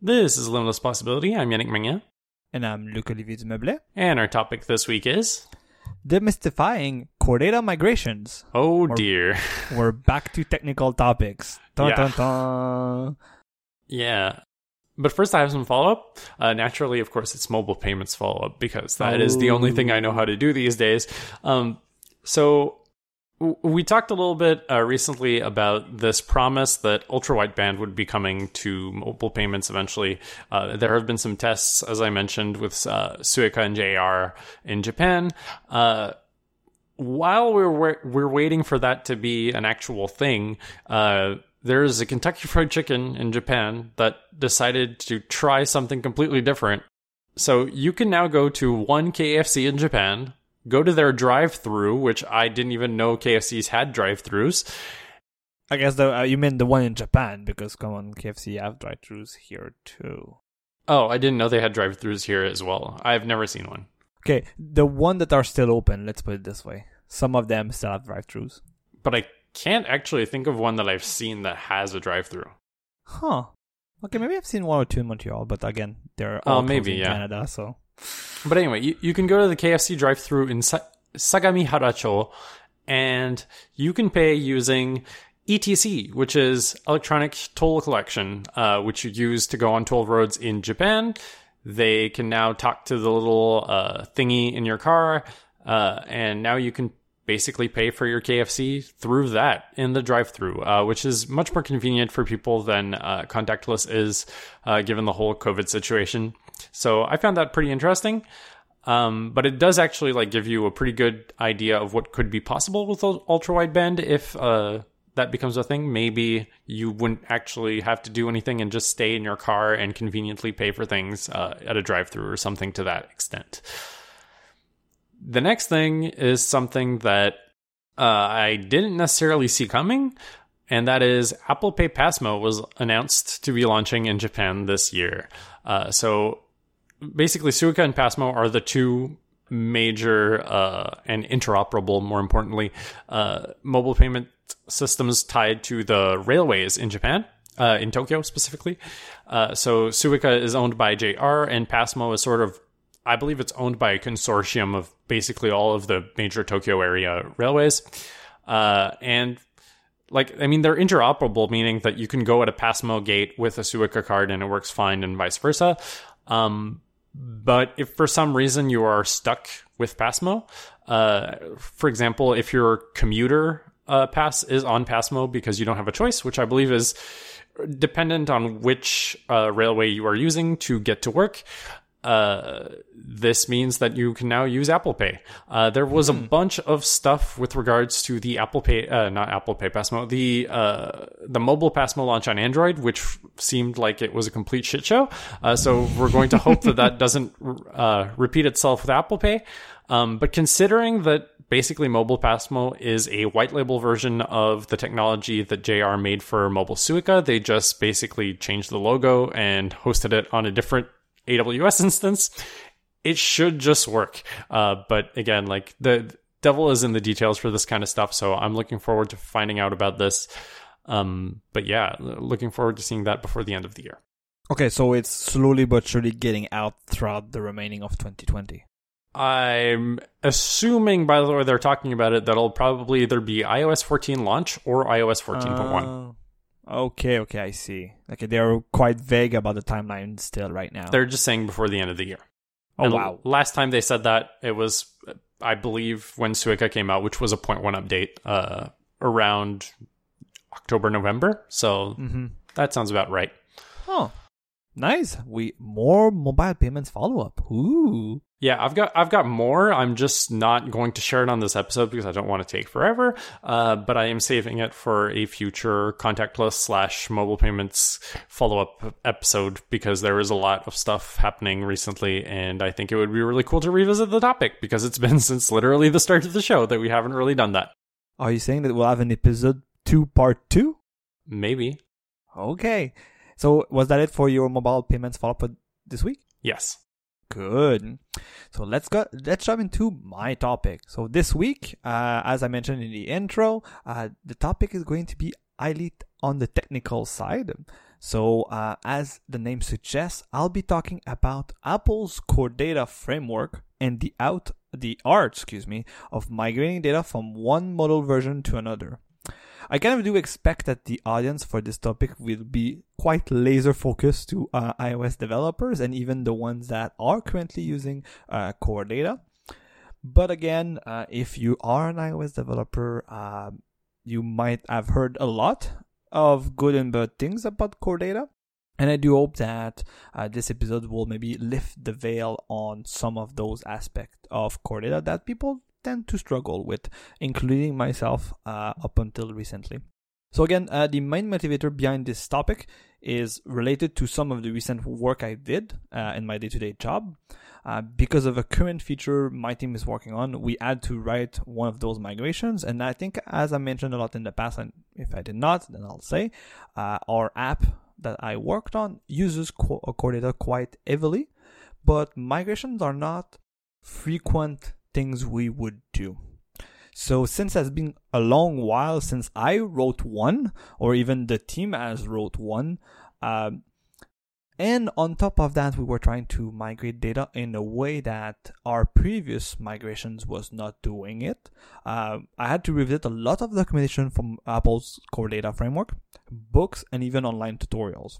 This is Limitless Possibility. I'm Yannick Magnan. And I'm Luc Olivier Dumeuble. And our topic this week is demystifying Core Data migrations. Oh We're- dear. We're back to technical topics. Dun, Yeah. dun, dun. Yeah. But first, I have some follow up. Uh, naturally, of course, it's mobile payments follow up because that is the only thing I know how to do these days. Um, so, we talked a little bit uh, recently about this promise that ultra wideband would be coming to mobile payments eventually. Uh, there have been some tests, as I mentioned, with uh, Suica and JR in Japan. Uh, while we're wa- we're waiting for that to be an actual thing, uh, there's a Kentucky Fried Chicken in Japan that decided to try something completely different. So you can now go to one KFC in Japan, go to their drive-through, which I didn't even know KFCs had drive-throughs. I guess the, uh, you mean the one in Japan because come on, KFC have drive-thrus here too. Oh, I didn't know they had drive-throughs here as well. I've never seen one. Okay, the one that are still open. Let's put it this way: some of them still have drive-thrus. But I can't actually think of one that I've seen that has a drive-through. Huh. Okay, maybe I've seen one or two in Montreal, but again, they're Oh, all maybe, closed in yeah. Canada. So But anyway, you, you can go to the KFC drive through in Sa- Sagami Haracho and you can pay using ETC, which is electronic toll collection, uh, which you use to go on toll roads in Japan. They can now talk to the little uh, thingy in your car, uh, and now you can basically pay for your KFC through that in the drive-through, uh, which is much more convenient for people than uh, contactless is, uh, given the whole COVID situation. So I found that pretty interesting. Um, but it does actually like give you a pretty good idea of what could be possible with ultra wideband if uh, that becomes a thing. Maybe you wouldn't actually have to do anything and just stay in your car and conveniently pay for things uh, at a drive-through or something to that extent. The next thing is something that uh, I didn't necessarily see coming, and that is Apple Pay PASMO was announced to be launching in Japan this year. Uh, so basically, Suica and PASMO are the two major uh, and interoperable, more importantly, uh, mobile payment systems tied to the railways in Japan. Uh, in Tokyo specifically. Uh, so Suica is owned by JR and PASMO is sort of I believe it's owned by a consortium of basically all of the major Tokyo area railways. Uh, and like, I mean, they're interoperable, meaning that you can go at a PASMO gate with a Suica card and it works fine and vice versa. Um, but if for some reason you are stuck with PASMO, uh, for example, if your commuter uh, pass is on PASMO because you don't have a choice, which I believe is dependent on which uh, railway you are using to get to work, uh, this means that you can now use Apple Pay. Uh, there was a bunch of stuff with regards to the Apple Pay, uh, not Apple Pay PASMO, the uh, the mobile PASMO launch on Android, which seemed like it was a complete shit show. Uh, so we're going to hope that that doesn't uh, repeat itself with Apple Pay. Um, but considering that basically mobile PASMO is a white label version of the technology that JR made for mobile Suica, they just basically changed the logo and hosted it on a different AWS instance, it should just work. Uh, but again, like the devil is in the details for this kind of stuff. So I'm looking forward to finding out about this. Um, but yeah, looking forward to seeing that before the end of the year. okay, so it's slowly but surely getting out throughout the remaining of 2020. I'm assuming by the way they're talking about it, that'll probably either be iOS 14 launch or iOS 14.1. Uh, okay, okay, I see. Okay, they're quite vague about the timeline still right now. They're just saying before the end of the year. oh And wow. Last time they said that, it was, I believe, when Suica came out, which was a one update uh, around October, November. So Mm-hmm. that sounds about right. Oh, nice. We more mobile payments follow up. Ooh. Yeah, I've got I've got more. I'm just not going to share it on this episode because I don't want to take forever. Uh, but I am saving it for a future contactless slash mobile payments follow up episode because there is a lot of stuff happening recently, and I think it would be really cool to revisit the topic because it's been since literally the start of the show that we haven't really done that. Are you saying that we'll have an episode two, part two? Maybe Okay. So was that it for your mobile payments follow up this week? yes. Good. So let's go. Let's jump into my topic. So this week, uh, as I mentioned in the intro, uh, the topic is going to be highly on the technical side. So, uh, as the name suggests, I'll be talking about Apple's core data framework and the out the art, excuse me, of migrating data from one model version to another. I kind of do expect that the audience for this topic will be quite laser focused to uh, iOS developers and even the ones that are currently using uh, core data. But again, uh, if you are an iOS developer, um, you might have heard a lot of good and bad things about core data. And I do hope that uh, this episode will maybe lift the veil on some of those aspects of core data that people tend to struggle with, including myself uh, up until recently. So again, uh, the main motivator behind this topic is related to some of the recent work I did uh, in my day-to-day job. Uh, because of a current feature my team is working on, we had to write one of those migrations. And I think, as I mentioned a lot in the past, and if I did not, then I'll say, uh, our app that I worked on uses core data quite heavily, but migrations are not frequent things we would do. So since it's been a long while since I wrote one, or even the team has wrote one, um, and on top of that, we were trying to migrate data in a way that our previous migrations was not doing it. Uh, I had to revisit a lot of documentation from Apple's core data framework, books, and even online tutorials.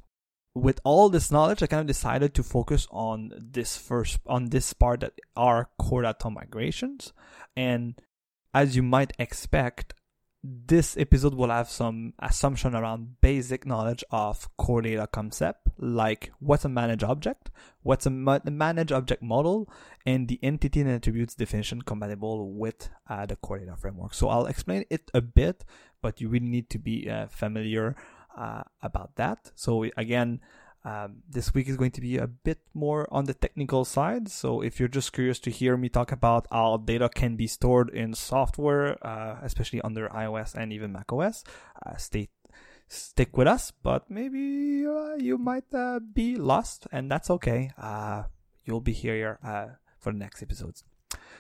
With all this knowledge, I kind of decided to focus on this first, on this part that are core data migrations. And as you might expect, this episode will have some assumption around basic knowledge of core data concept, like what's a managed object, what's a managed object model, and the entity and attributes definition compatible with uh, the core data framework. So I'll explain it a bit, but you really need to be uh, familiar uh, about that. So again, um, this week is going to be a bit more on the technical side. So if you're just curious to hear me talk about how data can be stored in software, uh, especially under iOS and even macOS, uh, stay stick with us. But maybe uh, you might uh, be lost, and that's okay. Uh, you'll be here uh, for the next episodes.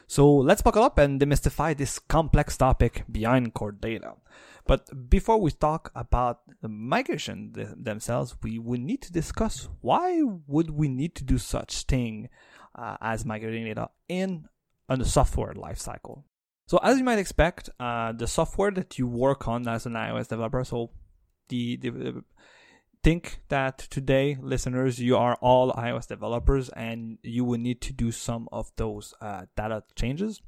So let's buckle up and demystify this complex topic behind core data. But before we talk about the migration th- themselves, we would need to discuss why would we need to do such thing uh, as migrating data in on the software lifecycle. So as you might expect, uh, the software that you work on as an iOS developer, so the, the think that today, listeners, you are all iOS developers and you will need to do some of those uh, data changes.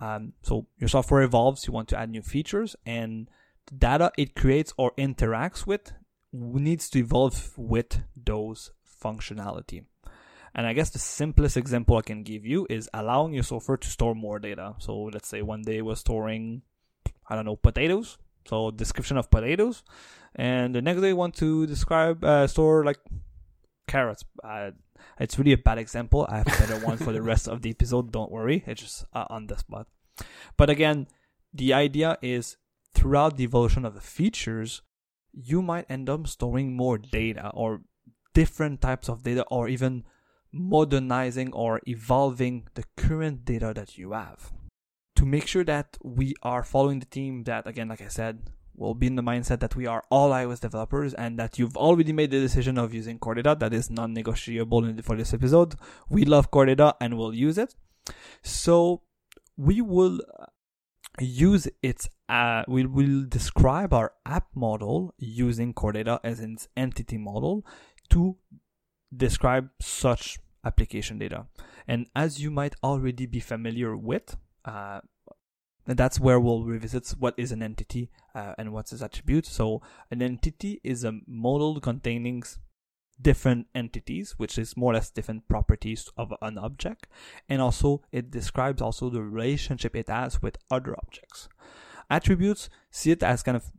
Um, so your software evolves, you want to add new features, and the data it creates or interacts with needs to evolve with those functionality. And I guess the simplest example I can give you is allowing your software to store more data. So let's say one day we're storing, I don't know, potatoes. So description of potatoes, and the next day you want to describe uh, store like carrots. Uh, it's really a bad example. I have a better one for the rest of the episode. Don't worry. It's just uh, on the spot. But again, the idea is throughout the evolution of the features, you might end up storing more data or different types of data or even modernizing or evolving the current data that you have. To make sure that we are following the team that, again, like I said, will be in the mindset that we are all iOS developers and that you've already made the decision of using Core Data. That is non negotiable for this episode. We love Core Data and we'll use it. So we will use its uh, we will describe our app model using Core Data as its entity model to describe such application data. And as you might already be familiar with, uh, that's where we'll revisit what is an entity uh, and what's its attribute. So an entity is a model containing different entities, which is more or less different properties of an object, and also it describes also the relationship it has with other objects. Attributes see it as kind of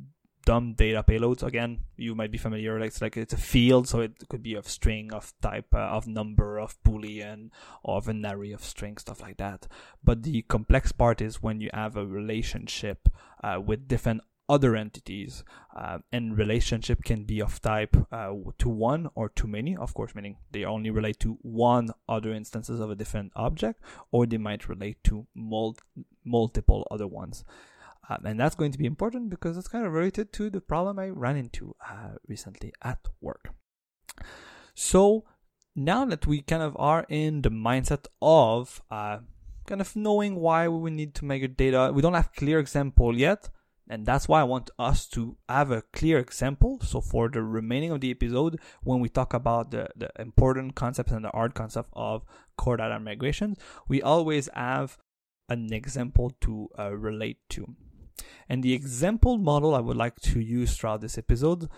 dumb data payloads. Again, you might be familiar. Like it's like it's a field, so it could be of string, of type, uh, of number, of boolean, of an array of string, stuff like that. But the complex part is when you have a relationship uh, with different other entities, uh, and relationship can be of type uh, to one or too many. Of course, meaning they only relate to one other instances of a different object, or they might relate to mul- multiple other ones. Uh, and that's going to be important because it's kind of related to the problem I ran into uh, recently at work. So now that we kind of are in the mindset of uh, kind of knowing why we need to migrate data, we don't have clear example yet. And that's why I want us to have a clear example. So for the remaining of the episode, when we talk about the, the important concepts and the hard concept of core data migrations, we always have an example to uh, relate to. And the example model I would like to use throughout this episode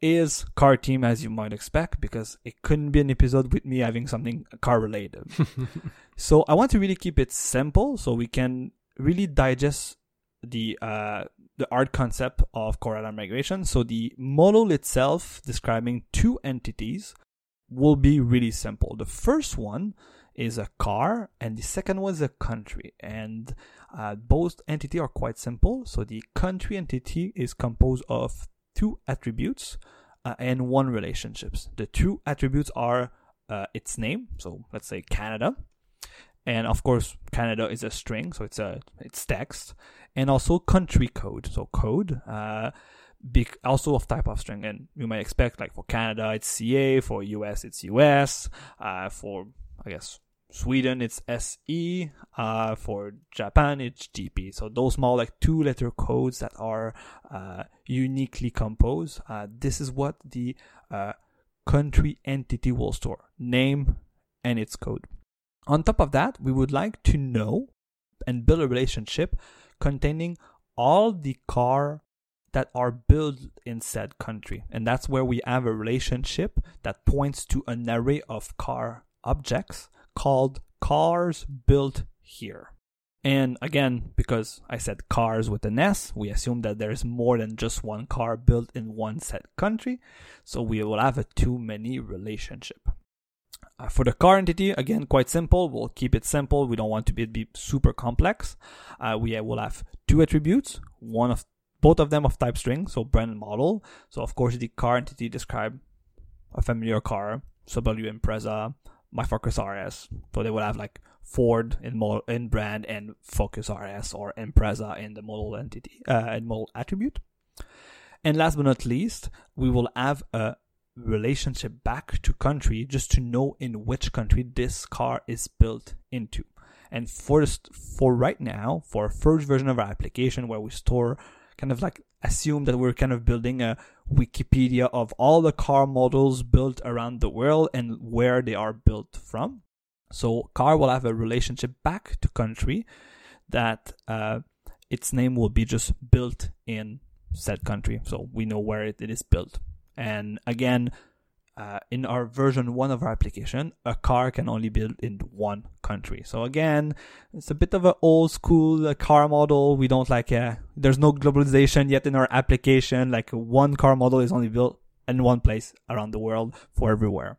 is car team as you might expect because it couldn't be an episode with me having something car related. so I want to really keep it simple so we can really digest the uh, the art concept of core data migration. So the model itself describing two entities will be really simple. The first one is a car and the second one is a country and uh, both entity are quite simple. So the country entity is composed of two attributes uh, and one relationships. The two attributes are uh, its name. So let's say canada. And of course canada is a string so it's a it's text. And also country code. So code uh, big also of type of string. And you might expect like for canada it's ca for us it's us uh, for i guess Sweden it's SE, uh, for Japan it's GP. So those small like two letter codes that are uh, uniquely composed. Uh, this is what the uh, country entity will store name and its code. On top of that, we would like to know and build a relationship containing all the car that are built in said country. And that's where we have a relationship that points to an array of car objects called Cars Built Here. And again, because I said cars with an S, we assume that there's more than just one car built in one set country. So we will have a too many relationship. Uh, for the car entity, again, quite simple. We'll keep it simple. We don't want to be, be super complex. Uh, we will have two attributes, one of both of them of type string, so brand and model. So of course, the car entity describe a familiar car, Subaru Impreza, my Focus RS. So they would have like Ford in model, in brand and Focus RS or Impreza in the model entity uh, in model attribute. And last but not least, we will have a relationship back to country just to know in which country this car is built into. And for for right now, for first version of our application where we store kind of like assume that we're kind of building a Wikipedia of all the car models built around the world and where they are built from. So car will have a relationship back to country that uh, its name will be just built in said country. So we know where it, it is built. And again, uh, in our version one of our application, a car can only build in one country. So again, it's a bit of an old school uh, car model. We don't like, uh, there's no globalization yet in our application. Like one car model is only built in one place around the world for everywhere.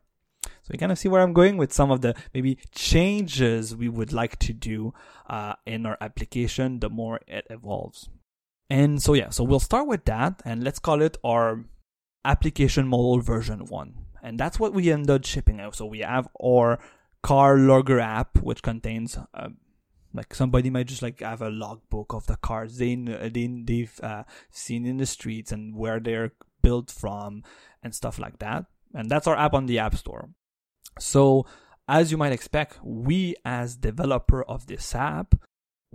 So you kind of see where I'm going with some of the maybe changes we would like to do uh, in our application the more it evolves. And so yeah, so we'll start with that and let's call it our application model version 1 and that's what we ended shipping out. So we have our car logger app, which contains uh, like somebody might just like have a logbook of the cars they they they've uh, seen in the streets and where they're built from and stuff like that. And that's our app on the App Store. So as you might expect, we as developer of this app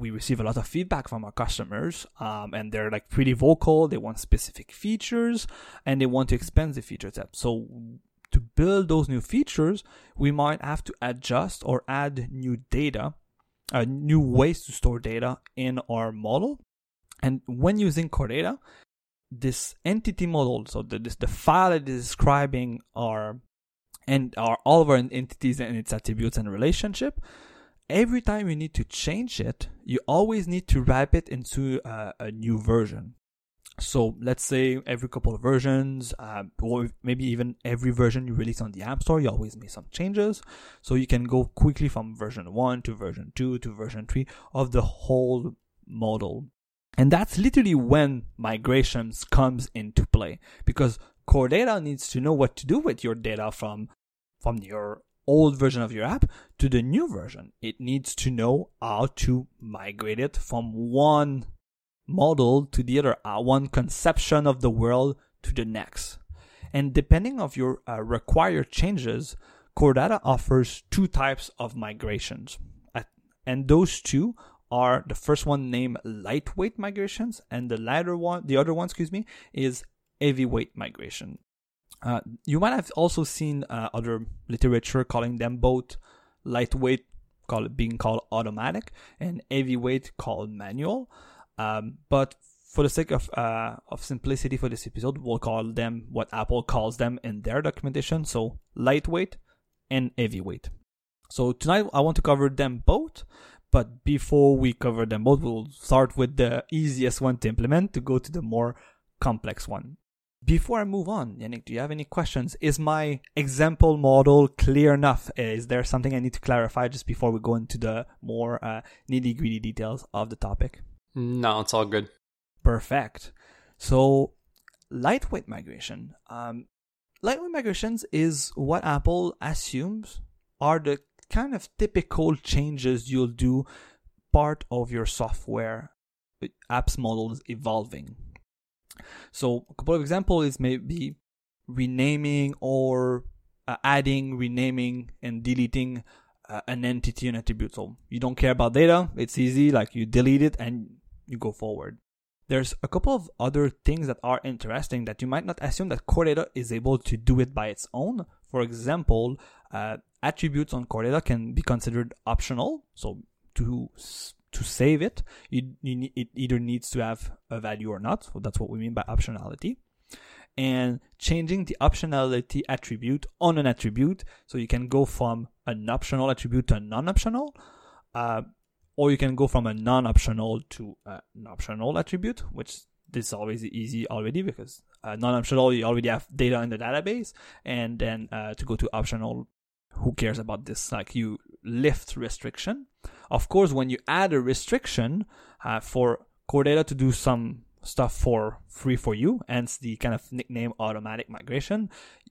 we receive a lot of feedback from our customers um, and they're like pretty vocal they want specific features and they want to expand the feature set so to build those new features, we might have to adjust or add new data, uh, new ways to store data in our model. And when using core data, this entity model, so the, this, the file that is describing our and our all of our entities and its attributes and relationship, every time you need to change it, you always need to wrap it into a, a new version. So let's say every couple of versions, uh, or maybe even every version you release on the App Store, you always make some changes. So you can go quickly from version 1 to version 2 to version 3 of the whole model. And that's literally when migrations comes into play because core data needs to know what to do with your data from from your old version of your app to the new version. It needs to know how to migrate it from one model to the other, uh, one conception of the world to the next. And depending of your uh, required changes, Core Data offers two types of migrations. And those two are the first one named lightweight migrations and the latter one, the other one, excuse me, is heavyweight migration. Uh, you might have also seen uh, other literature calling them both lightweight, call being called automatic, and heavyweight called manual. Um, but for the sake of uh, of simplicity for this episode, we'll call them what Apple calls them in their documentation. So lightweight and heavyweight. So tonight I want to cover them both. But before we cover them both, we'll start with the easiest one to implement to go to the more complex one. Before I move on, Yannick, do you have any questions? Is my example model clear enough? Is there something I need to clarify just before we go into the more uh, nitty gritty details of the topic? No, it's all good. Perfect. So, lightweight migration. Um, lightweight migrations is what Apple assumes are the kind of typical changes you'll do part of your software apps models evolving so a couple of examples is maybe renaming or uh, adding, renaming, and deleting uh, an entity and attribute. So you don't care about data. It's easy. Like you delete it and you go forward. There's a couple of other things that are interesting that you might not assume that core data is able to do it by its own. For example, uh, attributes on core data can be considered optional. So to to save it, you, you, it either needs to have a value or not. So that's what we mean by optionality. And changing the optionality attribute on an attribute. So you can go from an optional attribute to a non-optional, uh, or you can go from a non-optional to an optional attribute, which this is always easy already because uh, non-optional you already have data in the database, and then uh, to go to optional, who cares about this? Like you lift restriction. Of course, when you add a restriction uh, for core data to do some stuff for free for you, hence the kind of nickname automatic migration,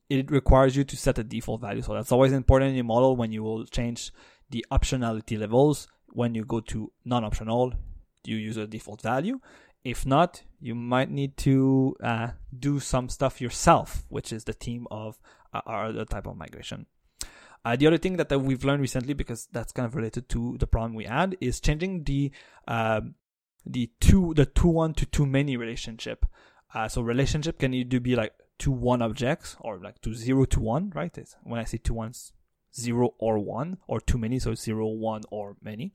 it requires you to set a default value. So that's always important in your model when you will change the optionality levels. When you go to non-optional, you use a default value. If not, you might need to uh, do some stuff yourself, which is the theme of uh, our type of migration. Uh, the other thing that, that we've learned recently, because that's kind of related to the problem we had, is changing the uh, the two the two one to too many relationship. Uh, so relationship can either be like two one objects or like to zero to one, right? It's, when I say two ones, zero or one, or too many, so zero, one, or many.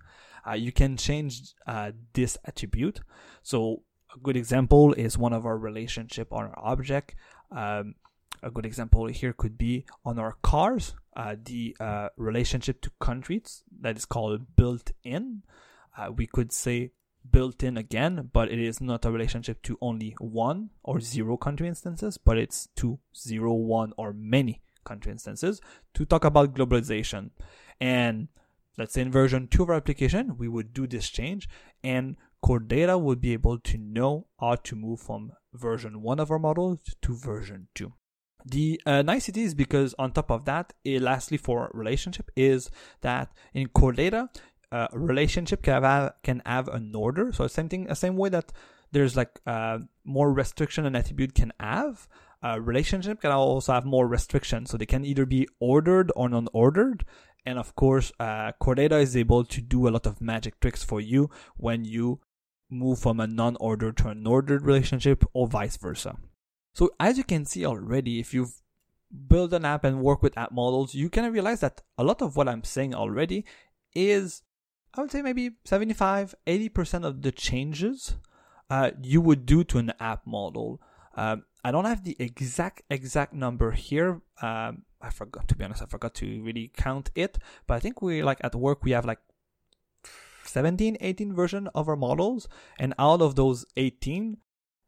Uh, you can change uh, this attribute. So a good example is one of our relationship on our object. Um, a good example here could be on our cars, uh, the uh, relationship to countries that is called built in. Uh, we could say built in again, but it is not a relationship to only one or zero country instances, but it's to zero, one, or many country instances to talk about globalization. And let's say in version 2 of our application, we would do this change and core data would be able to know how to move from version 1 of our model to version 2. The uh, nicety is because on top of that, it, lastly for relationship is that in core data, uh, relationship can have can have an order. So same thing, the same way that there's like uh, more restriction an attribute can have. A relationship can also have more restrictions, so they can either be ordered or non-ordered. And of course, uh, core data is able to do a lot of magic tricks for you when you move from a non-ordered to an ordered relationship or vice versa. So as you can see already, if you've built an app and work with app models, you can realize that a lot of what I'm saying already is, I would say maybe 75, 80% of the changes uh, you would do to an app model. Um, I don't have the exact exact number here. Um, I forgot to be honest. I forgot to really count it. But I think we like at work we have like 17, 18 version of our models, and out of those 18,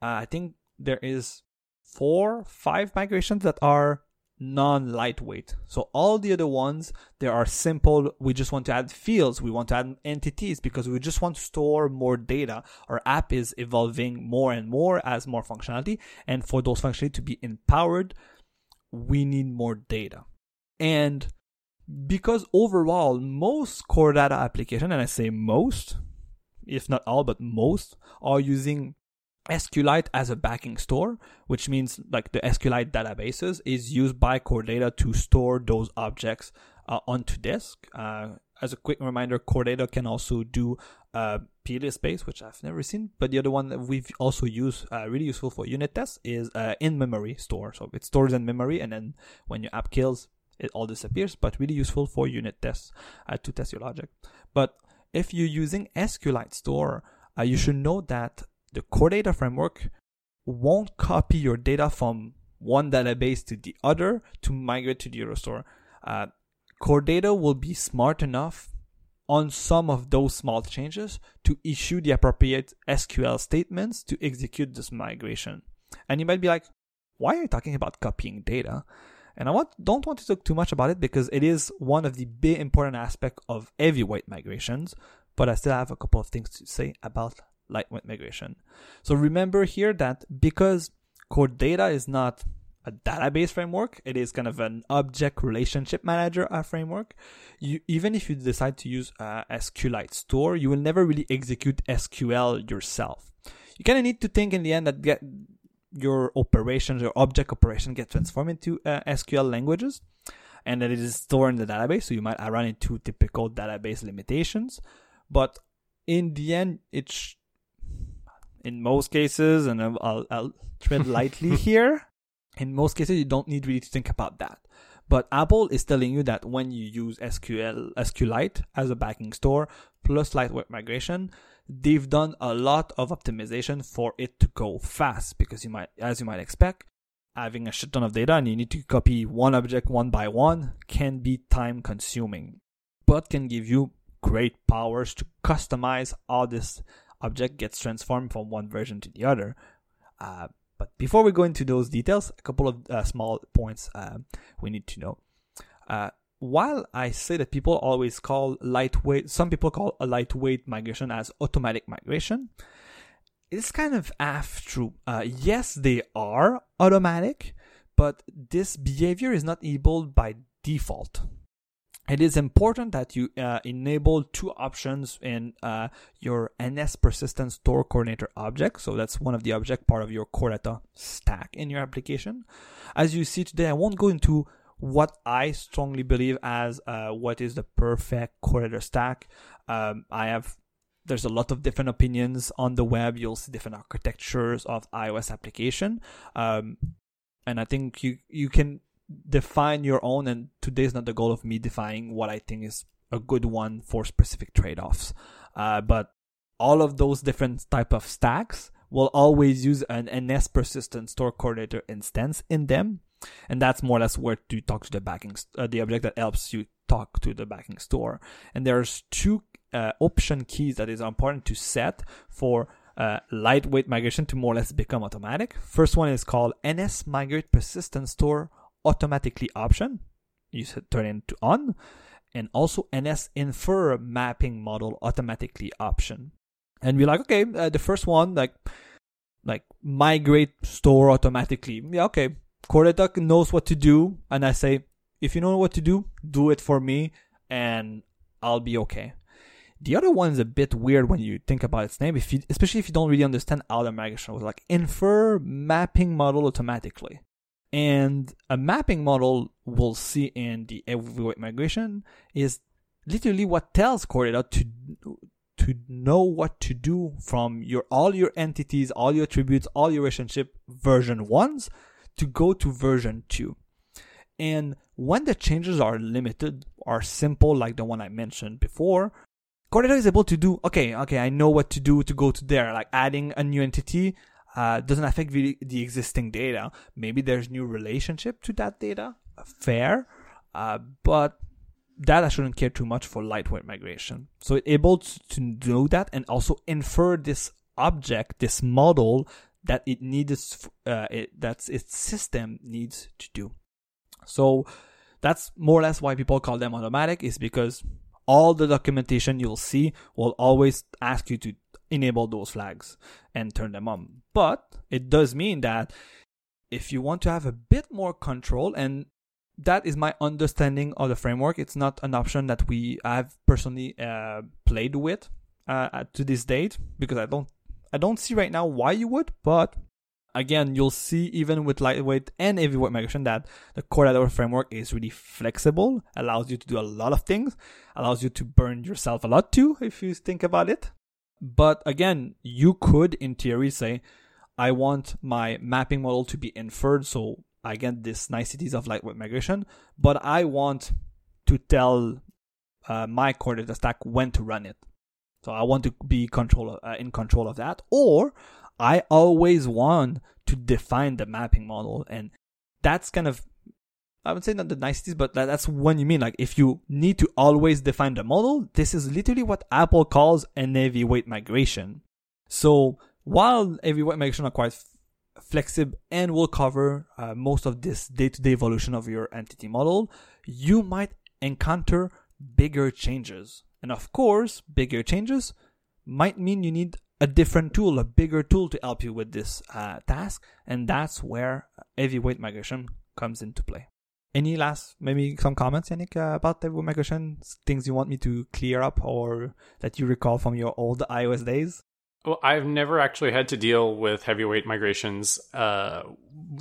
uh, I think there is four, five migrations that are non-lightweight. So all the other ones, they are simple. We just want to add fields. We want to add entities because we just want to store more data. Our app is evolving more and more as more functionality. And for those functionality to be empowered, we need more data. And because overall, most core data application, and I say most, if not all, but most are using SQLite as a backing store, which means like the SQLite databases is used by Core Data to store those objects uh, onto disk. Uh, as a quick reminder, Core Data can also do uh, PLA space, which I've never seen, but the other one that we've also used, uh, really useful for unit tests, is uh, in memory store. So it stores in memory, and then when your app kills, it all disappears, but really useful for unit tests uh, to test your logic. But if you're using SQLite store, uh, you should know that the core data framework won't copy your data from one database to the other to migrate to the other store. Uh, core data will be smart enough on some of those small changes to issue the appropriate SQL statements to execute this migration. And you might be like, why are you talking about copying data? And I want, don't want to talk too much about it because it is one of the big important aspects of heavyweight migrations, but I still have a couple of things to say about lightweight migration. So remember here that because core data is not a database framework, it is kind of an object relationship manager uh, framework. You, even if you decide to use uh, SQLite store, you will never really execute SQL yourself. You kind of need to think in the end that get your operations, your object operation get transformed into uh, SQL languages and that it is stored in the database. So you might run into typical database limitations, but in the end, it's in most cases, and I'll, I'll tread lightly here. In most cases, you don't need really to think about that. But Apple is telling you that when you use SQL, SQLite as a backing store plus lightweight migration, they've done a lot of optimization for it to go fast because you might, as you might expect, having a shit ton of data and you need to copy one object one by one can be time consuming, but can give you great powers to customize all this object gets transformed from one version to the other. Uh, but before we go into those details, a couple of uh, small points uh, we need to know. Uh, while I say that people always call lightweight, some people call a lightweight migration as automatic migration. It's kind of half true. Uh, yes, they are automatic, but this behavior is not enabled by default it is important that you uh, enable two options in uh, your NS persistent store coordinator object. So that's one of the object part of your core data stack in your application. As you see today, I won't go into what I strongly believe as uh, what is the perfect core data stack. Um, I have there's a lot of different opinions on the web. You'll see different architectures of iOS application. Um, and I think you you can define your own and today is not the goal of me defining what i think is a good one for specific trade-offs. Uh, but all of those different type of stacks will always use an ns persistent store coordinator instance in them. And that's more or less where to talk to the backing uh, the object that helps you talk to the backing store. And there's two uh, option keys that is important to set for uh, lightweight migration to more or less become automatic. First one is called NS migrate persistent store automatically option. You turn it into on and also NS infer mapping model automatically option. And we're like, okay, uh, the first one, like, like migrate store automatically. Yeah, okay. Data knows what to do. And I say, if you know what to do, do it for me and I'll be okay. The other one is a bit weird when you think about its name, if you, especially if you don't really understand how the migration was like infer mapping model automatically. And a mapping model we'll see in the heavyweight migration is literally what tells Core Data to to know what to do from your all your entities, all your attributes, all your relationship version ones to go to version two. And when the changes are limited, are simple like the one I mentioned before, Core Data is able to do okay, okay, I know what to do to go to there, like adding a new entity uh, doesn't affect the, the existing data. Maybe there's new relationship to that data, fair, uh, but data shouldn't care too much for lightweight migration. So it's able to know that and also infer this object, this model that it needs, uh, it, that its system needs to do. So that's more or less why people call them automatic is because all the documentation you'll see will always ask you to enable those flags and turn them on. But it does mean that if you want to have a bit more control and that is my understanding of the framework. It's not an option that we have personally uh, played with. uh, to this date because I don't I don't see right now why you would, but again, you'll see even with lightweight and heavyweight migration that the core data framework is really flexible, allows you to do a lot of things, allows you to burn yourself a lot too, if you think about it. But again, you could, in theory, say, I want my mapping model to be inferred, so I get this niceties of lightweight migration, but I want to tell uh, my core stack when to run it. So I want to be control uh, in control of that, or I always want to define the mapping model, and that's kind of I would say not the niceties, but that's what you mean. Like if you need to always define the model, this is literally what Apple calls an heavyweight migration. So while heavyweight migration are quite flexible and will cover uh, most of this day-to-day evolution of your entity model, you might encounter bigger changes. And of course, bigger changes might mean you need a different tool, a bigger tool to help you with this uh, task. And that's where heavyweight migration comes into play. Any last, maybe some comments, Yannick, uh, about heavyweight migration? Things you want me to clear up or that you recall from your old iOS days? Well, I've never actually had to deal with heavyweight migrations uh,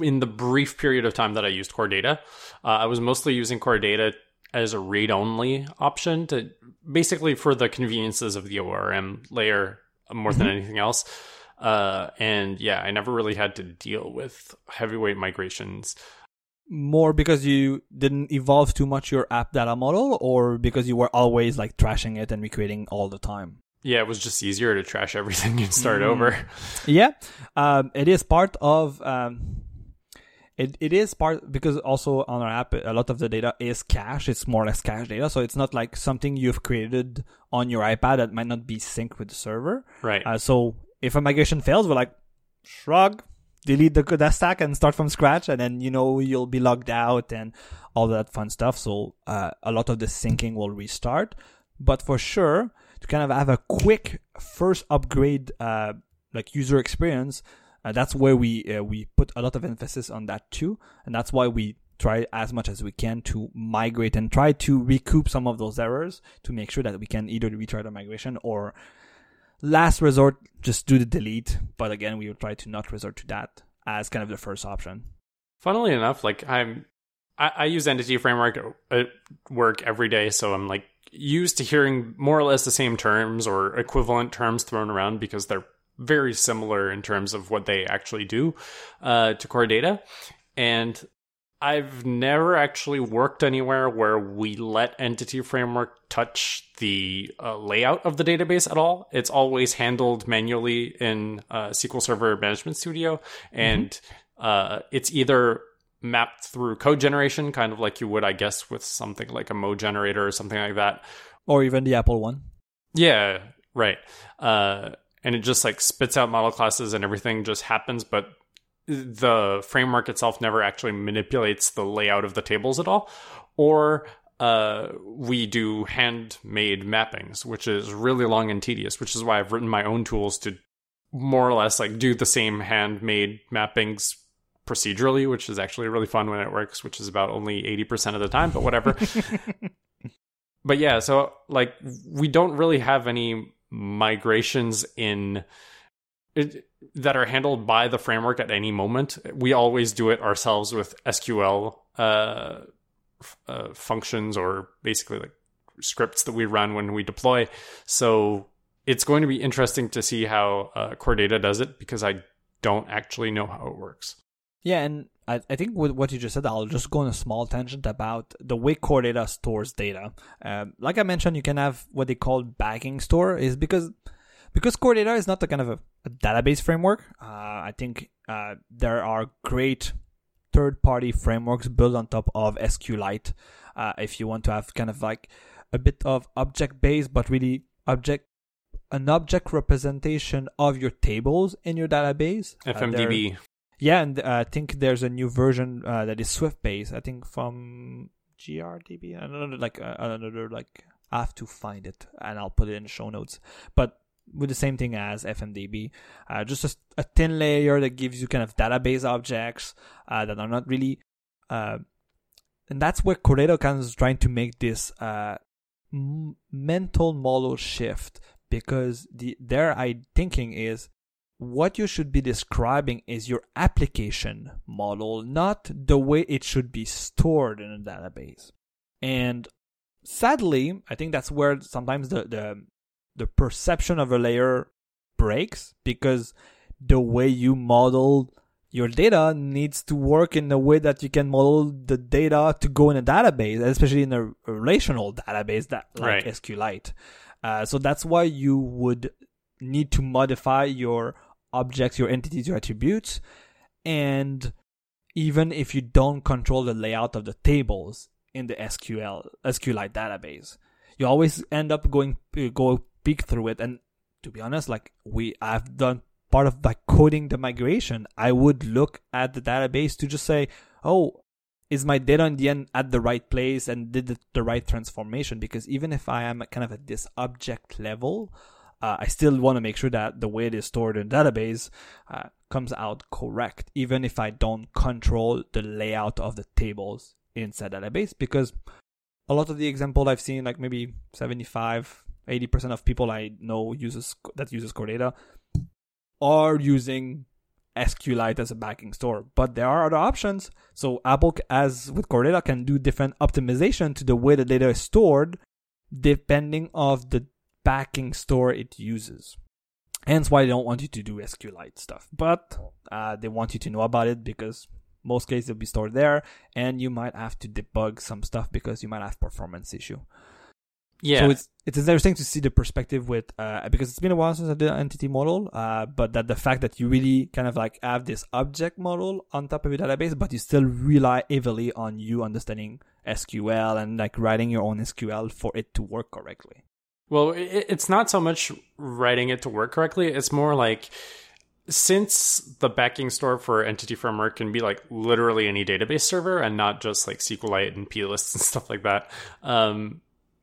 in the brief period of time that I used Core Data. Uh, I was mostly using Core Data as a read only option to basically for the conveniences of the ORM layer more mm-hmm. than anything else. Uh, and yeah, I never really had to deal with heavyweight migrations. More because you didn't evolve too much your app data model, or because you were always like trashing it and recreating all the time? Yeah, it was just easier to trash everything and start mm. over. Yeah, um, it is part of. Um, it, it is part because also on our app a lot of the data is cache it's more or less cache data so it's not like something you've created on your ipad that might not be synced with the server right uh, so if a migration fails we're like shrug delete the, the stack and start from scratch and then you know you'll be logged out and all that fun stuff so uh, a lot of the syncing will restart but for sure to kind of have a quick first upgrade uh, like user experience uh, that's where we uh, we put a lot of emphasis on that too, and that's why we try as much as we can to migrate and try to recoup some of those errors to make sure that we can either retry the migration or last resort just do the delete. But again, we will try to not resort to that as kind of the first option. Funnily enough, like I'm I, I use entity framework at work every day, so I'm like used to hearing more or less the same terms or equivalent terms thrown around because they're very similar in terms of what they actually do uh, to core data. And I've never actually worked anywhere where we let Entity Framework touch the uh, layout of the database at all. It's always handled manually in uh, SQL Server Management Studio, and mm-hmm. uh, it's either mapped through code generation, kind of like you would, I guess, with something like a mogenerator or something like that, or even the Apple one. Yeah, right. Uh, and it just like spits out model classes and everything just happens, but the framework itself never actually manipulates the layout of the tables at all. Or uh, we do handmade mappings, which is really long and tedious, which is why I've written my own tools to more or less like do the same handmade mappings procedurally, which is actually really fun when it works, which is about only 80% of the time, but whatever. but yeah, so like we don't really have any migrations in it, that are handled by the framework at any moment. We always do it ourselves with SQL uh, uh, functions or basically like scripts that we run when we deploy. So it's going to be interesting to see how uh, Core Data does it because I don't actually know how it works. Yeah, and I, I think with what you just said, I'll just go on a small tangent about the way Core Data stores data. Um, like I mentioned, you can have what they call backing store, is because because Core Data is not the kind of a, a database framework. Uh, I think uh, there are great third-party frameworks built on top of SQLite. Uh, if you want to have kind of like a bit of object-based, but really object an object representation of your tables in your database. FMDB. Yeah, and uh, I think there's a new version uh, that is Swift based. I think from GRDB. I don't know, like uh, another like I have to find it and I'll put it in show notes. But with the same thing as FMDB, uh, just a, a, thin layer that gives you kind of database objects uh, that are not really. Uh, and that's where Core Data kind of is trying to make this uh, m- mental model shift because the their I thinking is what you should be describing is your application model, not the way it should be stored in a database. And sadly, I think that's where sometimes the the, the perception of a layer breaks because the way you model your data needs to work in a way that you can model the data to go in a database, especially in a relational database that like right. SQLite. Uh, so that's why you would need to modify your objects, your entities, your attributes, and even if you don't control the layout of the tables in the SQL SQLite database, you always end up going uh, go peek through it. And to be honest, like we I've done part of like coding the migration, I would look at the database to just say, oh, is my data in the end at the right place and did the, the right transformation? Because even if I am kind of at this object level, uh, I still want to make sure that the way it is stored in database uh, comes out correct, even if I don't control the layout of the tables inside database. Because a lot of the example I've seen, like maybe 75, 80% of people I know uses that uses core data are using SQLite as a backing store, but there are other options. So Apple, as with core data, can do different optimization to the way the data is stored, depending of the backing store it uses. Hence why they don't want you to do SQLite stuff, but uh, they want you to know about it because most cases it'll be stored there, and you might have to debug some stuff because you might have performance issue. Yeah. So it's it's interesting to see the perspective with uh, because it's been a while since I did an entity model, uh, but that the fact that you really kind of like have this object model on top of your database, but you still rely heavily on you understanding SQL and like writing your own SQL for it to work correctly. Well, it's not so much writing it to work correctly. It's more like since the backing store for Entity Framework can be like literally any database server and not just like SQLite andplists and stuff like that. Um,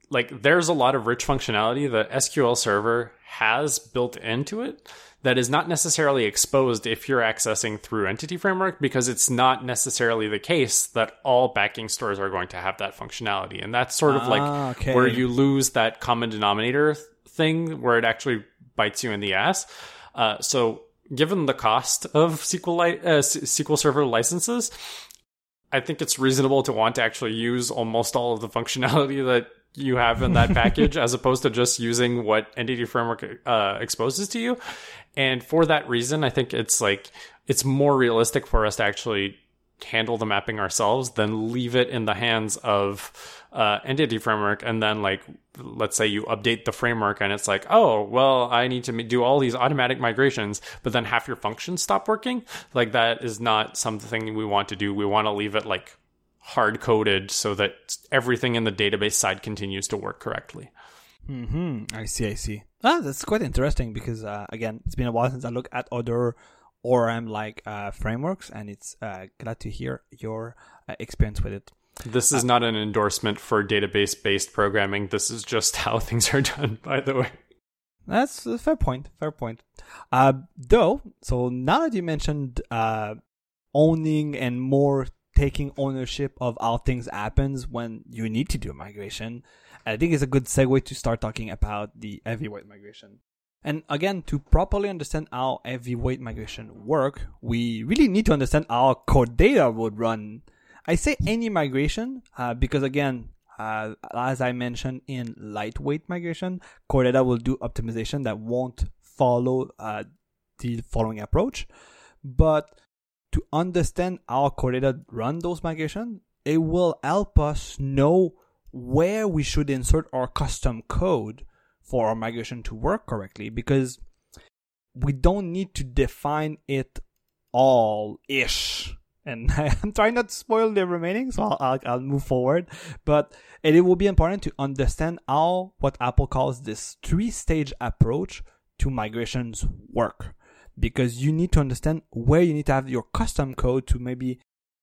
like there's a lot of rich functionality that SQL Server has built into it that is not necessarily exposed if you're accessing through Entity Framework because it's not necessarily the case that all backing stores are going to have that functionality. And that's sort of ah, like okay. where you lose that common denominator thing where it actually bites you in the ass. Uh, so given the cost of SQL, uh, SQL Server licenses, I think it's reasonable to want to actually use almost all of the functionality that you have in that package as opposed to just using what entity framework uh, exposes to you and for that reason i think it's like it's more realistic for us to actually handle the mapping ourselves than leave it in the hands of uh, entity framework and then like let's say you update the framework and it's like oh well i need to do all these automatic migrations but then half your functions stop working like that is not something we want to do we want to leave it like hard coded so that everything in the database side continues to work correctly. Hmm. I see. I see. Ah, that's quite interesting because uh, again, it's been a while since I looked at other ORM like uh, frameworks, and it's uh, glad to hear your uh, experience with it. This is uh, not an endorsement for database based programming. This is just how things are done, by the way. That's a fair point. Fair point. Uh, though, so now that you mentioned owning and more taking ownership of how things happens when you need to do a migration. I think it's a good segue to start talking about the heavyweight migration. And again, to properly understand how heavyweight migration work, we really need to understand how core data would run. I say any migration uh, because again, uh, as I mentioned in lightweight migration, core data will do optimization that won't follow uh, the following approach. But to understand how core data run those migration, it will help us know where we should insert our custom code for our migration to work correctly because we don't need to define it all ish. And I'm trying not to spoil the remaining, so I'll, I'll, I'll move forward. But it, it will be important to understand how what Apple calls this three stage approach to migrations work because you need to understand where you need to have your custom code to maybe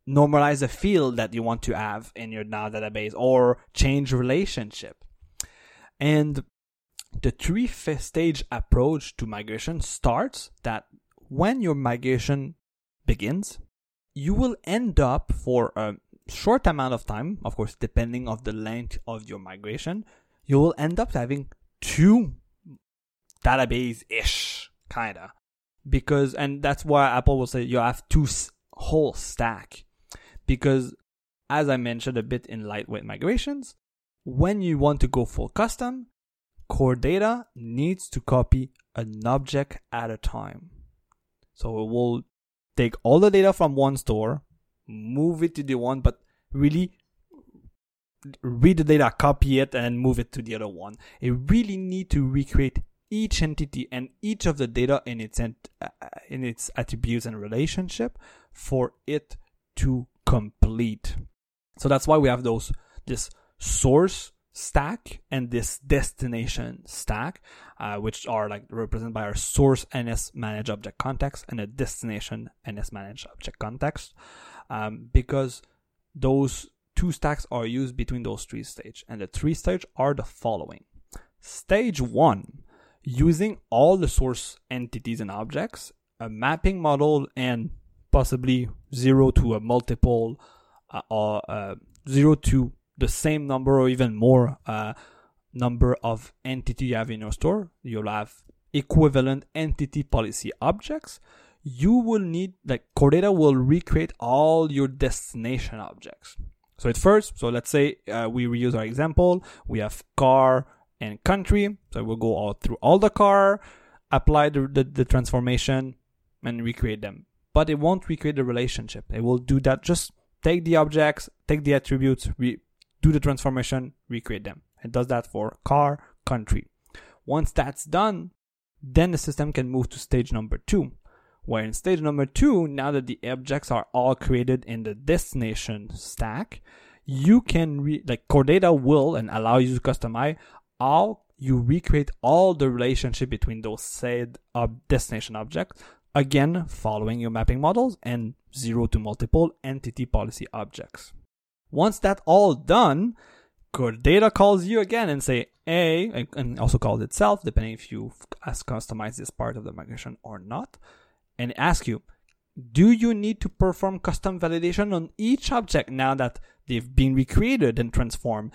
normalize a field that you want to have in your now database or change relationship. And the three stage approach to migration starts that when your migration begins, you will end up for a short amount of time, of course, depending of the length of your migration, you will end up having two database ish, kinda. Because, and that's why Apple will say you have two whole stack. Because, as I mentioned a bit in lightweight migrations, when you want to go full custom, core data needs to copy an object at a time. So it will take all the data from one store, move it to the one, but really read the data, copy it, and move it to the other one. It really need to recreate each entity and each of the data in its ent- uh, in its attributes and relationship for it to complete. So that's why we have those this source stack and this destination stack, uh, which are like represented by our source NS manage object context and a destination NS manage object context, um, because those two stacks are used between those three stages, and the three stages are the following: stage one, using all the source entities and objects, a mapping model, and possibly zero to a multiple uh, or uh, zero to the same number or even more uh, number of entity you have in your store. You'll have equivalent entity policy objects. You will need like core data will recreate all your destination objects. So at first, so let's say uh, we reuse our example. We have car and country. So we'll go all through all the car, apply the, the, the transformation, and recreate them. But it won't recreate the relationship. It will do that. Just take the objects, take the attributes, re- do the transformation, recreate them. It does that for car, country. Once that's done, then the system can move to stage number two. Where in stage number two, now that the objects are all created in the destination stack, you can re- like core data will and allow you to customize how you recreate all the relationship between those said ob- destination objects again following your mapping models and zero to multiple entity policy objects. Once that all done, core data calls you again and say a and also calls itself depending if you has customized this part of the migration or not and ask you do you need to perform custom validation on each object now that they've been recreated and transformed?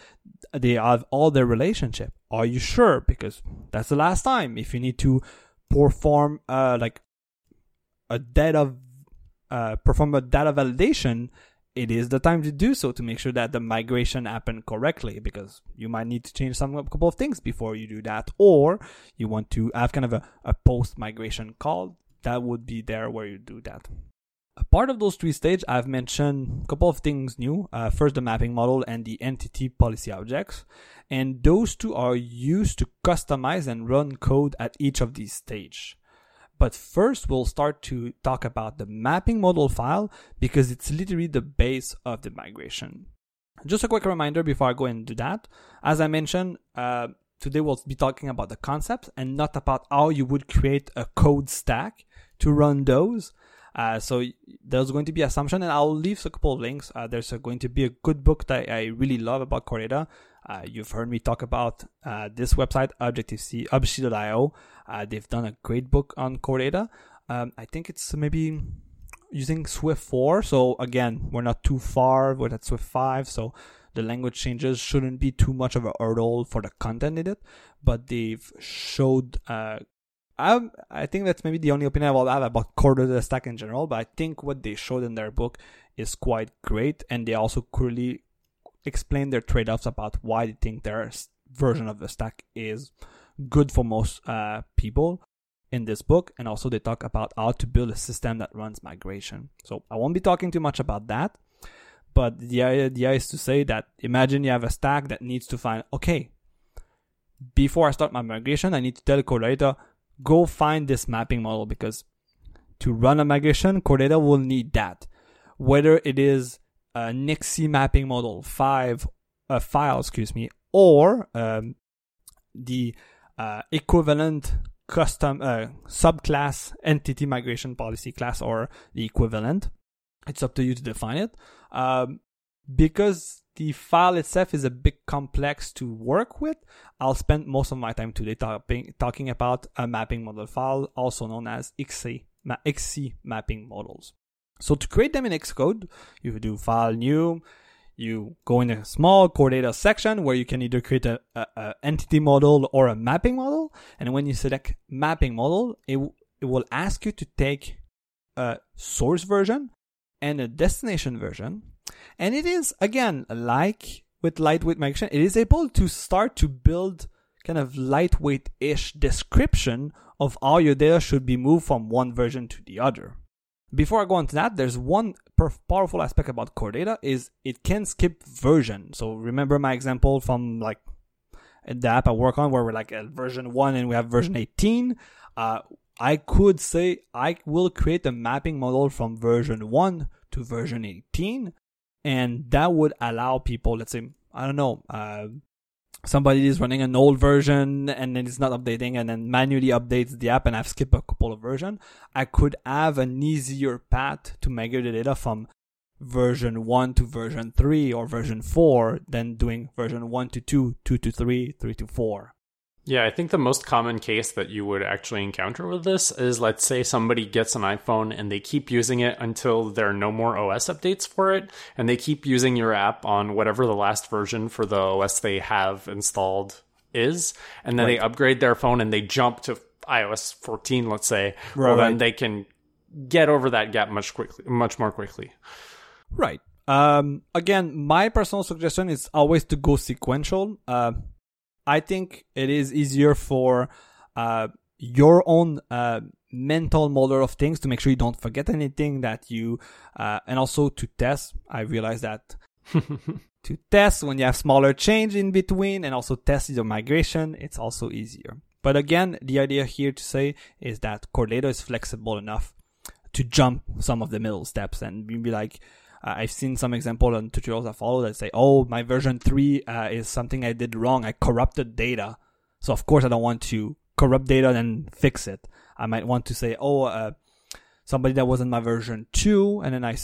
They have all their relationship. Are you sure? Because that's the last time. If you need to perform uh, like a data uh, perform a data validation it is the time to do so to make sure that the migration happened correctly because you might need to change some couple of things before you do that or you want to have kind of a, a post migration call. That would be there where you do that. A part of those three stages i've mentioned a couple of things new. Uh, first the mapping model and the entity policy objects. And those two are used to customize and run code at each of these stages but first, we'll start to talk about the mapping model file because it's literally the base of the migration. Just a quick reminder before I go into that. As I mentioned, uh, today we'll be talking about the concepts and not about how you would create a code stack to run those. Uh, so there's going to be assumption, and I'll leave a couple of links. Uh, there's going to be a good book that I really love about Core Data. Uh, you've heard me talk about uh, this website, Objective C, objc.io. Uh, they've done a great book on core data. Um, I think it's maybe using Swift 4. So again, we're not too far. We're at Swift 5. So the language changes shouldn't be too much of a hurdle for the content in it. But they've showed, I, I think that's maybe the only opinion I will have about core data stack in general. But I think what they showed in their book is quite great. And they also clearly explain their trade-offs about why they think their version of the stack is good for most uh, people in this book. And also, they talk about how to build a system that runs migration. So, I won't be talking too much about that. But the idea is to say that imagine you have a stack that needs to find, okay, before I start my migration, I need to tell Core Data, go find this mapping model because to run a migration, Core Data will need that. Whether it is a NIXI mapping model five, a file, excuse me, or um, the uh, equivalent custom uh, subclass entity migration policy class or the equivalent. It's up to you to define it. Um, because the file itself is a bit complex to work with, I'll spend most of my time today talking, talking about a mapping model file, also known as XC, XC mapping models. So to create them in Xcode, you do file new, you go in a small core data section where you can either create a, a, a entity model or a mapping model. And when you select mapping model, it, it will ask you to take a source version and a destination version. And it is, again, like with lightweight migration, it is able to start to build kind of lightweight-ish description of how your data should be moved from one version to the other. Before I go into that, there's one powerful aspect about core data is it can skip version. So remember my example from like the app I work on where we're like at version one and we have version 18. Uh, I could say I will create a mapping model from version one to version 18 and that would allow people, let's say, I don't know, uh, somebody is running an old version and then it's not updating and then manually updates the app and I've skipped a couple of versions, I could have an easier path to migrate the data from version 1 to version 3 or version 4 than doing version 1 to 2, 2 to 3, 3 to 4. Yeah, I think the most common case that you would actually encounter with this is let's say somebody gets an iPhone and they keep using it until there are no more OS updates for it, and they keep using your app on whatever the last version for the OS they have installed is, and then right. they upgrade their phone and they jump to iOS 14, let's say, right. well, then they can get over that gap much quickly, much more quickly. Right. Um, again, my personal suggestion is always to go sequential. Uh, I think it is easier for uh, your own uh, mental model of things to make sure you don't forget anything that you, uh, and also to test. I realize that to test when you have smaller change in between and also test your migration, it's also easier. But again, the idea here to say is that core data is flexible enough to jump some of the middle steps and be like, uh, I've seen some example on tutorials I follow that say, "Oh, my version three uh, is something I did wrong. I corrupted data." So of course I don't want to corrupt data and fix it. I might want to say, "Oh, uh, somebody that was in my version two, and then I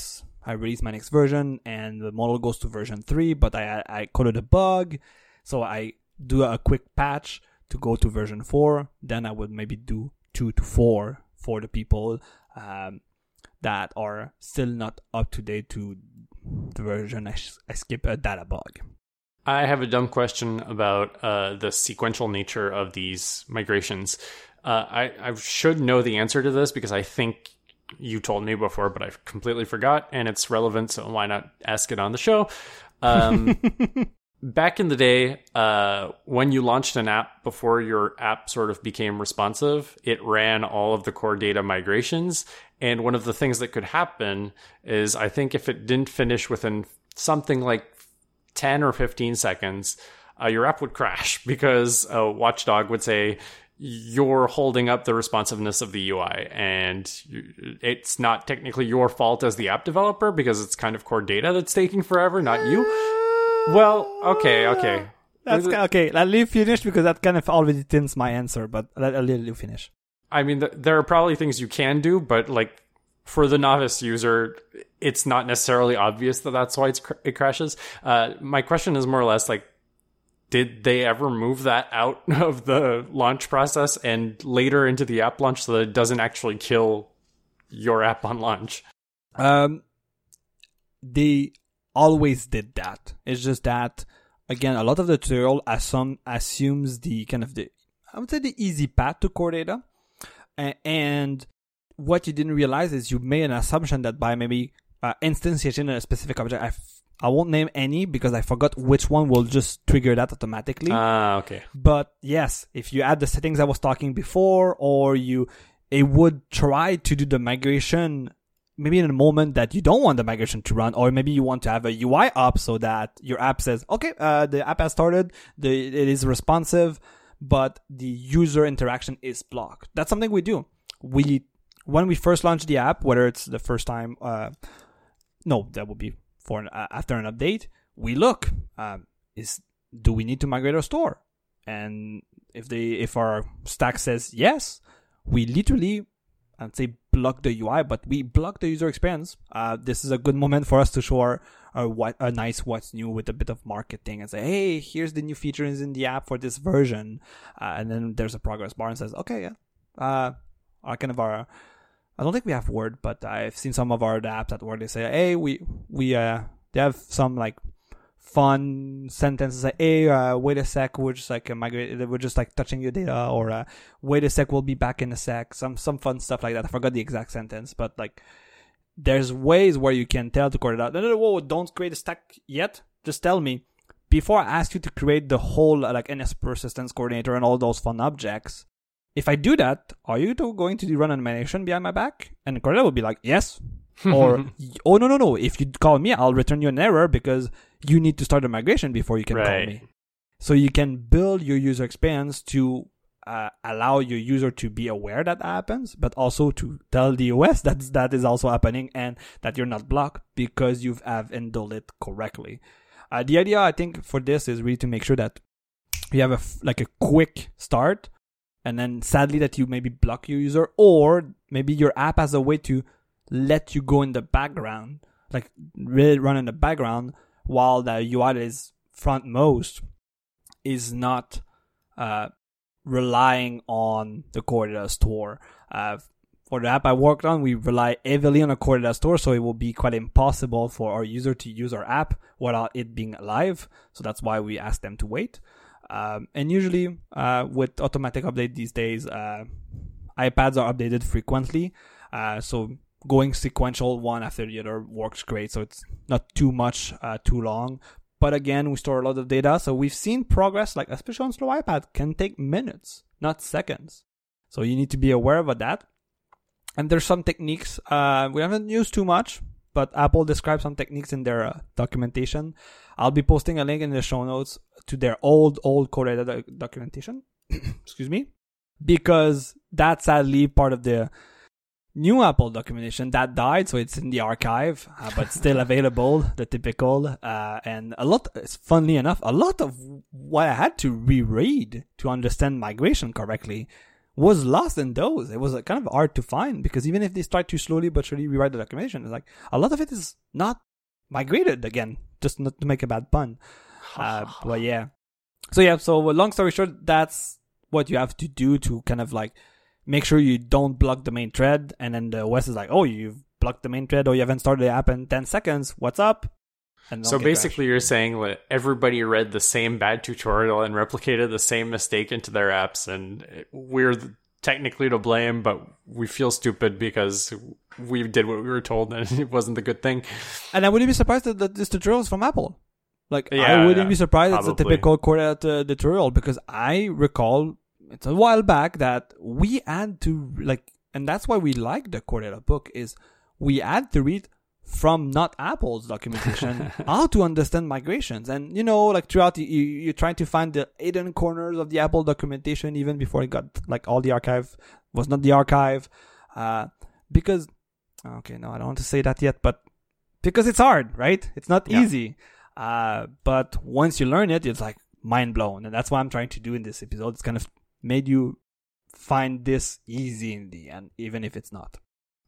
I release my next version, and the model goes to version three, but I I coded a bug, so I do a quick patch to go to version four. Then I would maybe do two to four for the people." Um, that are still not up to date to the version I, sh- I skip a data bug. I have a dumb question about uh, the sequential nature of these migrations. Uh, I, I should know the answer to this because I think you told me before, but I completely forgot, and it's relevant, so why not ask it on the show? Um, back in the day, uh, when you launched an app before your app sort of became responsive, it ran all of the core data migrations. And one of the things that could happen is I think if it didn't finish within something like 10 or 15 seconds, uh, your app would crash because a watchdog would say, you're holding up the responsiveness of the UI, and it's not technically your fault as the app developer because it's kind of core data that's taking forever, not you. Well, okay, okay. That's okay. I'll leave finish because that kind of already tints my answer, but I'll leave you finish. I mean, th- there are probably things you can do, but like for the novice user, it's not necessarily obvious that that's why cr- it crashes. Uh, my question is more or less like, did they ever move that out of the launch process and later into the app launch so that it doesn't actually kill your app on launch? Um, they always did that. It's just that again, a lot of the tutorial assume, assumes the kind of the I would say the easy path to core data, and what you didn't realize is you made an assumption that by maybe uh, instantiating a specific object, I f- I won't name any because I forgot which one will just trigger that automatically. Ah, okay. But yes, if you add the settings I was talking before, or you, it would try to do the migration maybe in a moment that you don't want the migration to run, or maybe you want to have a UI up so that your app says, okay, uh, the app has started, the, it is responsive, but the user interaction is blocked. That's something we do. We, when we first launch the app, whether it's the first time, uh, no, that would be for an, uh, after an update, we look, um, is, do we need to migrate our store? And if they, if our stack says yes, we literally I'd say block the UI, but we block the user experience. Uh, this is a good moment for us to show our, our what a nice what's new with a bit of marketing and say, hey, here's the new features in the app for this version, uh, and then there's a progress bar and says, okay, yeah, uh, our kind of our. I don't think we have Word, but I've seen some of our apps at Word. They say, hey, we we uh they have some like fun sentences like, hey, uh, wait a sec, we're just like migrate, we're just like touching your data, or uh, wait a sec, we'll be back in a sec. Some some fun stuff like that. I forgot the exact sentence, but like there's ways where you can tell to code it out. No, no, no, whoa, don't create a stack yet. Just tell me before I ask you to create the whole uh, like NS persistence coordinator and all those fun objects. If I do that, are you going to run an animation behind my back? And Core Data will be like, yes. Or, oh, no, no, no. If you call me, I'll return you an error because you need to start a migration before you can right. call me. So you can build your user experience to uh, allow your user to be aware that happens, but also to tell the OS that that is also happening and that you're not blocked because you have handled it correctly. Uh, the idea, I think, for this is really to make sure that you have a like a quick start, and then sadly that you maybe block your user, or maybe your app has a way to let you go in the background, like really run in the background while the UI is frontmost is not uh, relying on the core store. Uh, for the app I worked on, we rely heavily on a core store, so it will be quite impossible for our user to use our app without it being live. So that's why we ask them to wait. Um, and usually, uh, with automatic update these days, uh, iPads are updated frequently. Uh, so going sequential one after the other works great. So it's not too much, uh, too long. But again, we store a lot of data. So we've seen progress, like especially on slow iPad, can take minutes, not seconds. So you need to be aware of that. And there's some techniques, uh, we haven't used too much, but Apple describes some techniques in their uh, documentation. I'll be posting a link in the show notes to their old, old Core Data documentation. Excuse me. Because that's sadly part of the new Apple documentation that died, so it's in the archive, uh, but still available. The typical, uh, and a lot. Funnily enough, a lot of what I had to reread to understand migration correctly was lost in those. It was uh, kind of hard to find because even if they start to slowly but surely rewrite the documentation, it's like a lot of it is not migrated again. Just not to make a bad pun. Uh, but yeah. So yeah. So long story short, that's what you have to do to kind of like make sure you don't block the main thread. And then the OS is like, oh, you've blocked the main thread or you haven't started the app in 10 seconds. What's up? so basically, crashed. you're saying that everybody read the same bad tutorial and replicated the same mistake into their apps, and we're technically to blame, but we feel stupid because we did what we were told and it wasn't the good thing. And I wouldn't be surprised that this tutorial is from Apple. Like, yeah, I wouldn't yeah, be surprised probably. it's a typical Core Data uh, tutorial because I recall it's a while back that we had to like, and that's why we like the Core Data book is we had to read from not Apple's documentation how to understand migrations. And you know, like throughout, you, you're trying to find the hidden corners of the Apple documentation even before it got like all the archive was not the archive, uh, because okay, no, I don't want to say that yet, but because it's hard, right? It's not yeah. easy. Uh, but once you learn it, it's like mind blown, and that's what I'm trying to do in this episode. It's kind of made you find this easy in the end, even if it's not.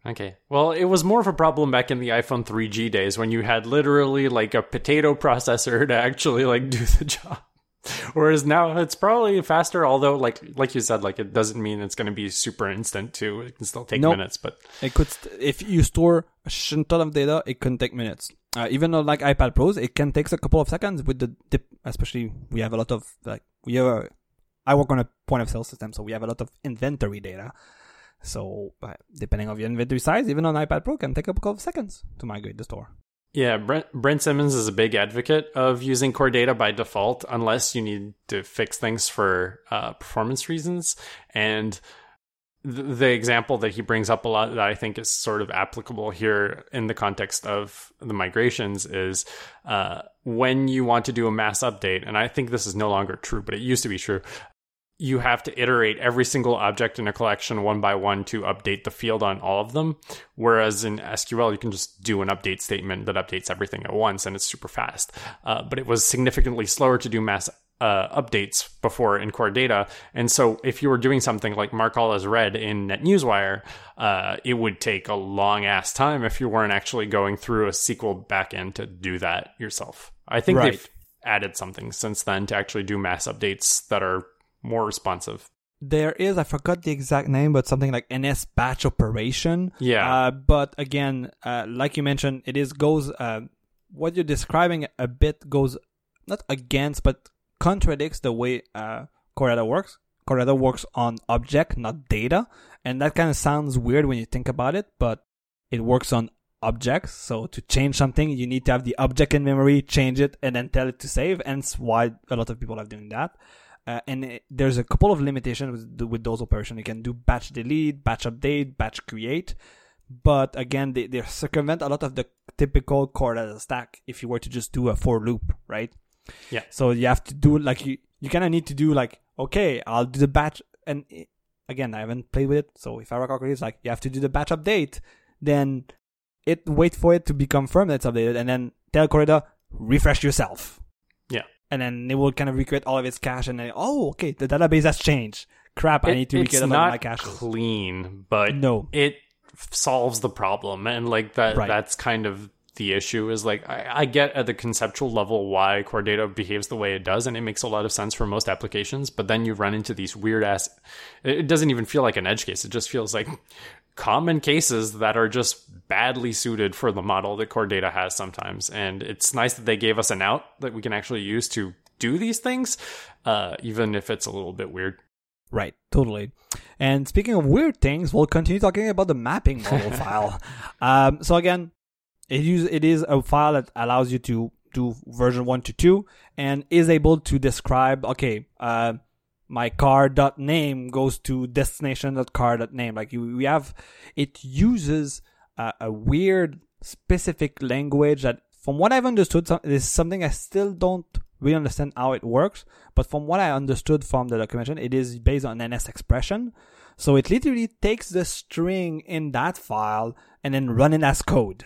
Okay. Well, it was more of a problem back in the iPhone 3G days when you had literally like a potato processor to actually like do the job. Whereas now it's probably faster, although like like you said, like it doesn't mean it's going to be super instant too. It can still take nope. minutes, but it could st- if you store a shit ton of data, it can take minutes. Uh, even though like iPad Pros, it can take a couple of seconds with the dip. Especially we have a lot of like we have. A, I work on a point of sale system, so we have a lot of inventory data. So uh, depending on your inventory size, even on iPad Pro can take a couple of seconds to migrate the store. Yeah, Brent, Brent Simmons is a big advocate of using core data by default, unless you need to fix things for uh, performance reasons. And the, the example that he brings up a lot that I think is sort of applicable here in the context of the migrations is uh, when you want to do a mass update, and I think this is no longer true, but it used to be true you have to iterate every single object in a collection one by one to update the field on all of them. Whereas in SQL, you can just do an update statement that updates everything at once and it's super fast. Uh, but it was significantly slower to do mass uh, updates before in core data. And so if you were doing something like mark all as read in NetNewsWire, uh, it would take a long ass time if you weren't actually going through a SQL backend to do that yourself. I think right. they've added something since then to actually do mass updates that are more responsive. There is, I forgot the exact name, but something like NS batch operation. Yeah. Uh, but again, uh, like you mentioned, it is goes uh, what you're describing a bit goes not against but contradicts the way uh, Core Data works. Core Data works on object, not data, and that kind of sounds weird when you think about it, but it works on objects. So to change something, you need to have the object in memory, change it, and then tell it to save. And it's why a lot of people are doing that. Uh, and it, there's a couple of limitations with, with those operations. You can do batch delete, batch update, batch create. But again, they, they circumvent a lot of the typical core data stack if you were to just do a for loop, right? Yeah. So you have to do like you, you kind of need to do like, okay, I'll do the batch. And it, again, I haven't played with it. So if I recall correctly, it's like you have to do the batch update, then it wait for it to be confirmed that it's updated, and then tell Core Data refresh yourself. And then it will kind of recreate all of its cache, and then oh, okay, the database has changed. Crap, I It- need to recreate all my caches. clean, but No. it solves the problem, and like that. Right. That's kind of the issue. Is like I, I get at the conceptual level why core data behaves the way it does, and it makes a lot of sense for most applications. But then you run into these weird ass. It doesn't even feel like an edge case. It just feels like common cases that are just badly suited for the model that core data has sometimes. And it's nice that they gave us an out that we can actually use to do these things, uh, even if it's a little bit weird. Right, totally. And speaking of weird things, we'll continue talking about the mapping model file. Um, so again, it use it is a file that allows you to do version one to two and is able to describe okay, uh, my car dot name goes to destination dot car dot name. Like we have, it uses a, weird specific language that, from what I've understood, is something I still don't really understand how it works. But from what I understood from the documentation, it is based on NS expression. So it literally takes the string in that file and then run it as code.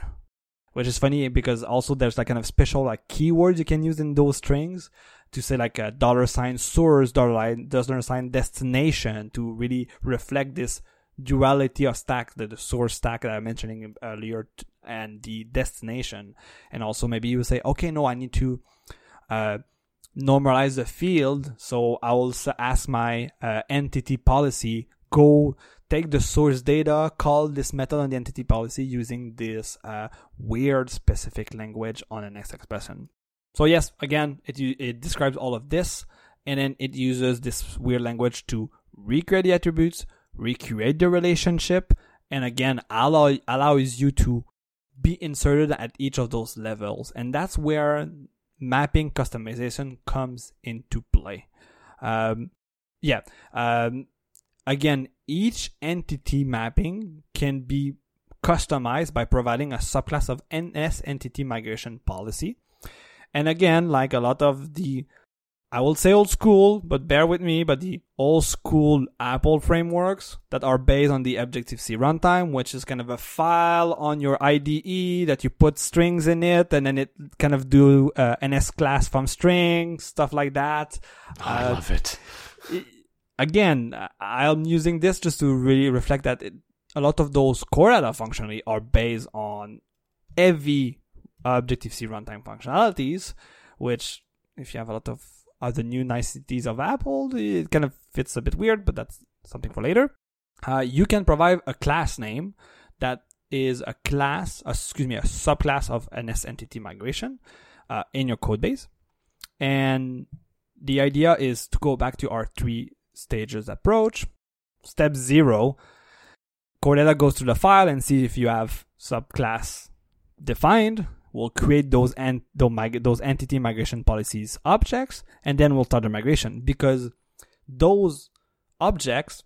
Which is funny because also there's like kind of special like keywords you can use in those strings to say like a dollar sign source, dollar line, dollar sign destination to really reflect this duality of stack, the, the source stack that I'm mentioning earlier, t- and the destination. And also maybe you say, okay, no, I need to uh, normalize the field. So I will ask my uh, entity policy, go take the source data, call this method on the entity policy using this uh, weird specific language on NS expression. So yes, again, it it describes all of this, and then it uses this weird language to recreate the attributes, recreate the relationship, and again allow allows you to be inserted at each of those levels, and that's where mapping customization comes into play. Um, yeah. Um, again, each entity mapping can be customized by providing a subclass of NS entity migration policy. And again, like a lot of the, I will say old school, but bear with me, but the old school Apple frameworks that are based on the Objective C runtime, which is kind of a file on your IDE that you put strings in it and then it kind of do uh, NS class from string, stuff like that. I Uh, love it. again, I- I'm using this just to really reflect that it, a lot of those core data functionally are based on heavy Objective C runtime functionalities, which if you have a lot of other new niceties of Apple, it kind of fits a bit weird, but that's something for later. Uh, you can provide a class name that is a class, uh, excuse me, a subclass of NS entity migration uh, in your code base. And the idea is to go back to our three stages approach. Step zero, Core Data goes through the file and see if you have subclass defined. We'll create those and those, entity migration policies objects, and then we'll start the migration because those objects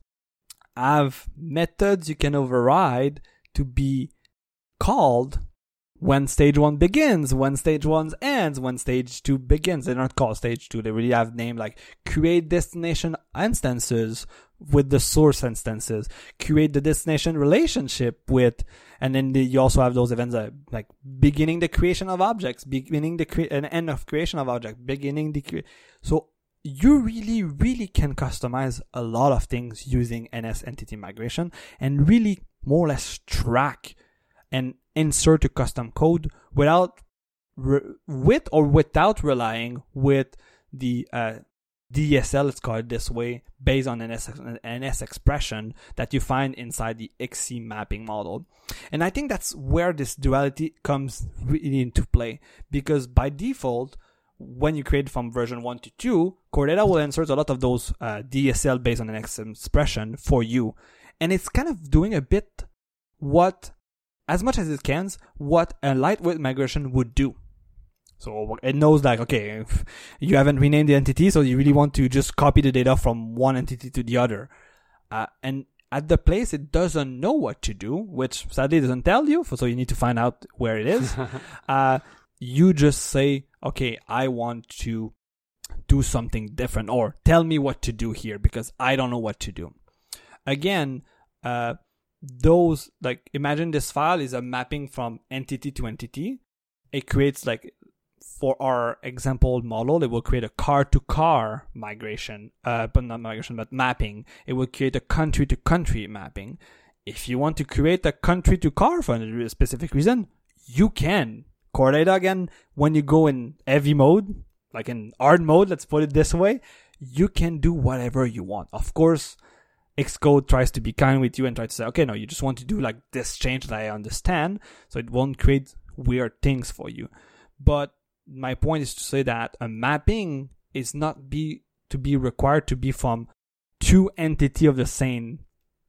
have methods you can override to be called when stage one begins, when stage one ends, when stage two begins. They're not called stage two. They really have name like create destination instances with the source instances, create the destination relationship with, and then the, you also have those events that like beginning the creation of objects, beginning the and end of creation of object, beginning the cre- so you really, really can customize a lot of things using NS entity migration and really more or less track and insert a custom code without re- with or without relying with the uh, DSL, let's this way, based on an S, an expression that you find inside the XC mapping model. And I think that's where this duality comes really into play because by default, when you create from version 1 to 2, Core Data will insert a lot of those uh, DSL based on NS expression for you. And it's kind of doing a bit what, as much as it can, what a lightweight migration would do. So it knows like, okay, you haven't renamed the entity, so you really want to just copy the data from one entity to the other. Uh, and at the place it doesn't know what to do, which sadly doesn't tell you, so you need to find out where it is. uh, you just say, okay, I want to do something different or tell me what to do here because I don't know what to do. Again, uh, those like imagine this file is a mapping from entity to entity. It creates like for our example model, it will create a car to car migration, uh, but not migration, but mapping. It will create a country to country mapping. If you want to create a country to car for a specific reason, you can. Core data again, when you go in heavy mode, like in hard mode, let's put it this way, you can do whatever you want. Of course, Xcode tries to be kind with you and try to say, okay, no, you just want to do like this change that I understand, so it won't create weird things for you. But my point is to say that a mapping is not be to be required to be from two entity of the same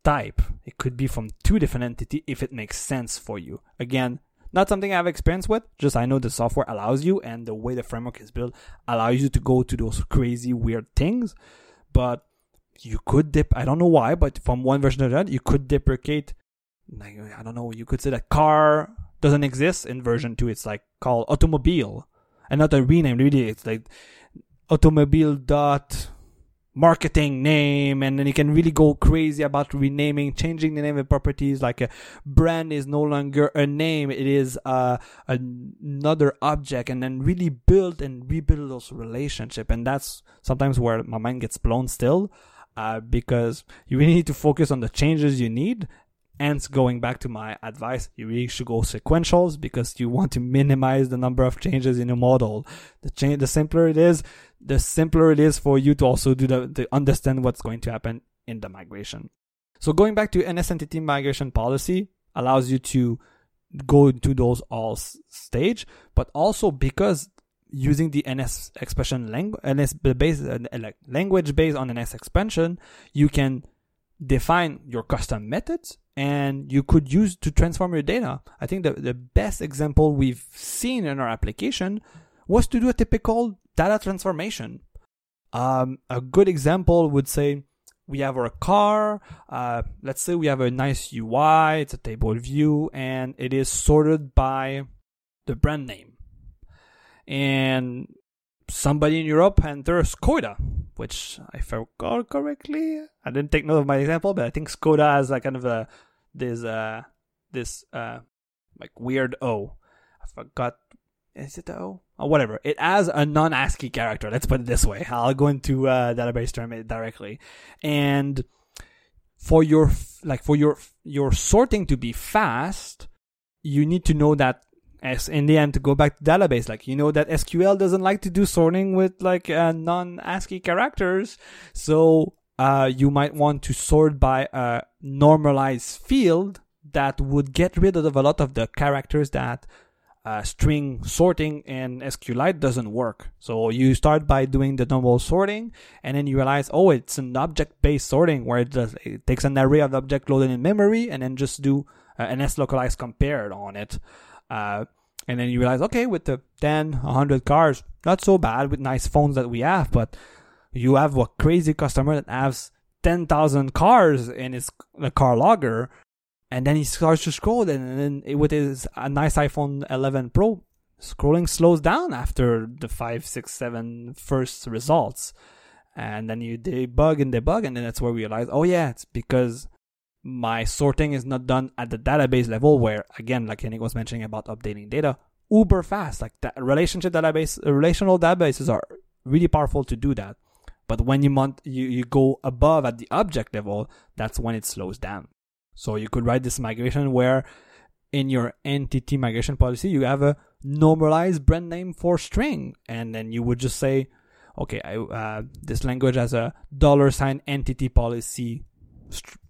type. It could be from two different entity if it makes sense for you. Again, not something I have experience with, just I know the software allows you and the way the framework is built allows you to go to those crazy weird things. But you could dip I don't know why, but from one version to that, you could deprecate like I don't know, you could say that car doesn't exist in version two. It's like called automobile and not a rename. Really, it's like automobile dot marketing name and then you can really go crazy about renaming changing the name of properties like a brand is no longer a name it is uh, another object and then really build and rebuild those relationship and that's sometimes where my mind gets blown still uh, because you really need to focus on the changes you need Hence, going back to my advice, you really should go sequentials because you want to minimize the number of changes in a model. The change, the simpler it is, the simpler it is for you to also do the, to understand what's going to happen in the migration. So going back to NS entity migration policy allows you to go into those all stage, but also because using the NS expression language, NS based, uh, language based on NS expression, you can define your custom methods and you could use to transform your data. I think the, the best example we've seen in our application was to do a typical data transformation. Um, a good example would say we have our car. Uh, let's say we have a nice UI, it's a table view, and it is sorted by the brand name. And somebody in Europe enters Skoda, which I forgot correctly. I didn't take note of my example, but I think Skoda has like kind of a this uh this uh like weird O. I forgot. Is it the O? Or whatever. It has a non-ASCII character. Let's put it this way. I'll go into uh, database term directly, and for your like for your your sorting to be fast, you need to know that as in the end to go back to database like you know that sql doesn't like to do sorting with like uh, non ascii characters so uh, you might want to sort by a normalized field that would get rid of a lot of the characters that uh, string sorting in SQLite doesn't work. So you start by doing the normal sorting, and then you realize, oh, it's an object-based sorting where it, does, it takes an array of object loaded in memory, and then just do uh, an S localized compared on it. Uh, and then you realize, okay, with the 10, 100 cars, not so bad with nice phones that we have, but you have a crazy customer that has 10,000 cars in his car logger, and then he starts to scroll, and then with his a nice iPhone 11 Pro, scrolling slows down after the five, six, seven first results. And then you debug and debug, and then that's where we realize, oh yeah, it's because my sorting is not done at the database level where again like Yannick was mentioning about updating data uber fast. Like that relationship database relational databases are really powerful to do that. But when you want you, you go above at the object level that's when it slows down. So you could write this migration where in your entity migration policy you have a normalized brand name for string. And then you would just say okay, I, uh, this language has a dollar sign entity policy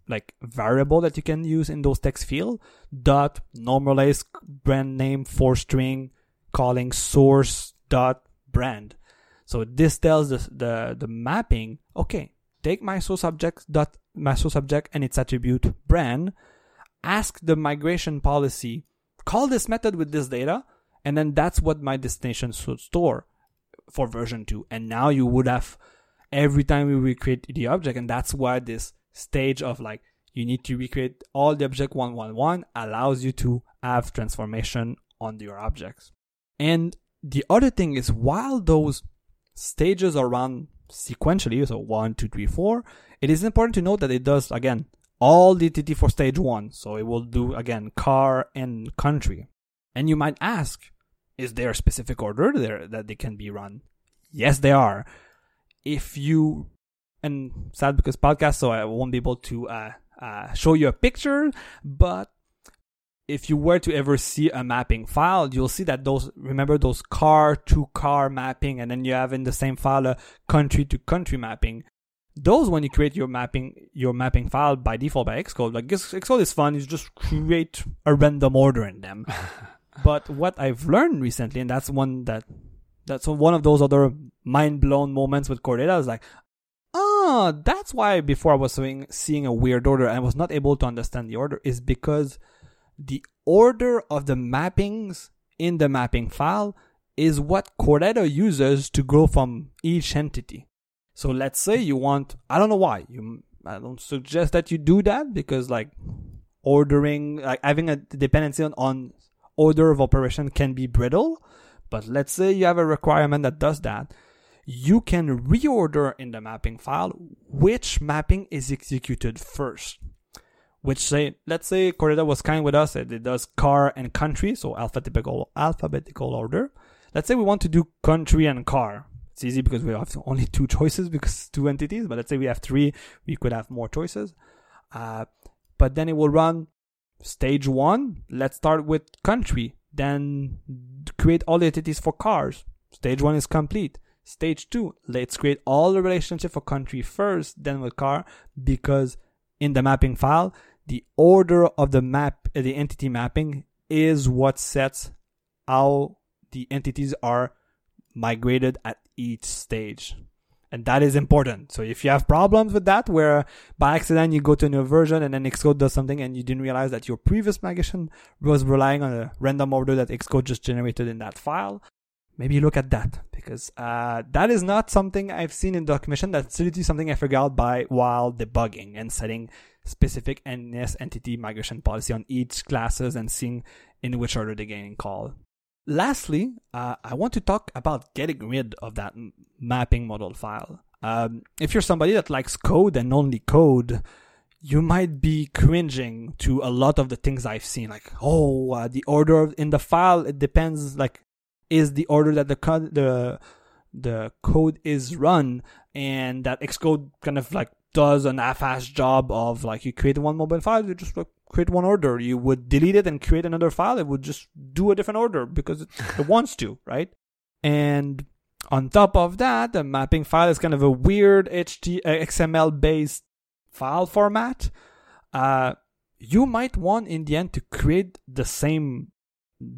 like variable that you can use in those text field dot normalize brand name for string calling source dot brand. So this tells the the, the mapping, okay, take my source object dot my source object and its attribute brand, ask the migration policy, call this method with this data, and then that's what my destination should store for version 2 and now you would have every time we recreate the object and that's why this stage of like you need to recreate all the object 111 allows you to have transformation on your objects and the other thing is while those stages are run sequentially so one two three four it is important to note that it does again all the DTT for stage one so it will do again car and country and you might ask is there a specific order there that they can be run? Yes, they are. If you and sad because podcast, so I won't be able to uh, uh, show you a picture, but if you were to ever see a mapping file, you'll see that those remember those car to car mapping, and then you have in the same file a country to country mapping. Those when you create your mapping your mapping file by default by Xcode, like Xcode is fun. You just create a random order in them. But what I've learned recently, and that's one that that's one of those other mind blown moments with Core Data is like, oh, that's why before I was seeing, seeing a weird order and I was not able to understand the order is because the order of the mappings in the mapping file is what Core Data uses to go from each entity. So let's say you want, I don't know why, you, I don't suggest that you do that because like ordering, like having a dependency on, on order of operation can be brittle, but let's say you have a requirement that does that. You can reorder in the mapping file which mapping is executed first. Which say, let's say Core Data was kind with us, it does car and country, so alphabetical alphabetical order. Let's say we want to do country and car. It's easy because we have only two choices because two entities, but let's say we have three, we could have more choices. Uh, but then it will run Stage one, let's start with country, then create all the entities for cars. Stage one is complete. Stage two, let's create all the relationship for country first, then with car, because in the mapping file, the order of the map, uh, the entity mapping is what sets how the entities are migrated at each stage and that is important. So if you have problems with that, where by accident you go to a new version and then Xcode does something and you didn't realize that your previous migration was relying on a random order that Xcode just generated in that file, maybe look at that because uh, that is not something I've seen in documentation. That's literally something I figured out by while debugging and setting specific NS entity migration policy on each classes and seeing in which order they're getting called. Lastly, uh, I want to talk about getting rid of that m- mapping model file. Um, if you're somebody that likes code and only code, you might be cringing to a lot of the things I've seen. Like, oh, uh, the order in the file it depends. Like, is the order that the co- the the code is run, and that Xcode kind of like does an half-ass job of like you create one mobile file, you just like create one order. You would delete it and create another file. It would just do a different order because it, it wants to, right? And on top of that, the mapping file is kind of a weird HT, uh, XML based file format. Uh, you might want in the end to create the same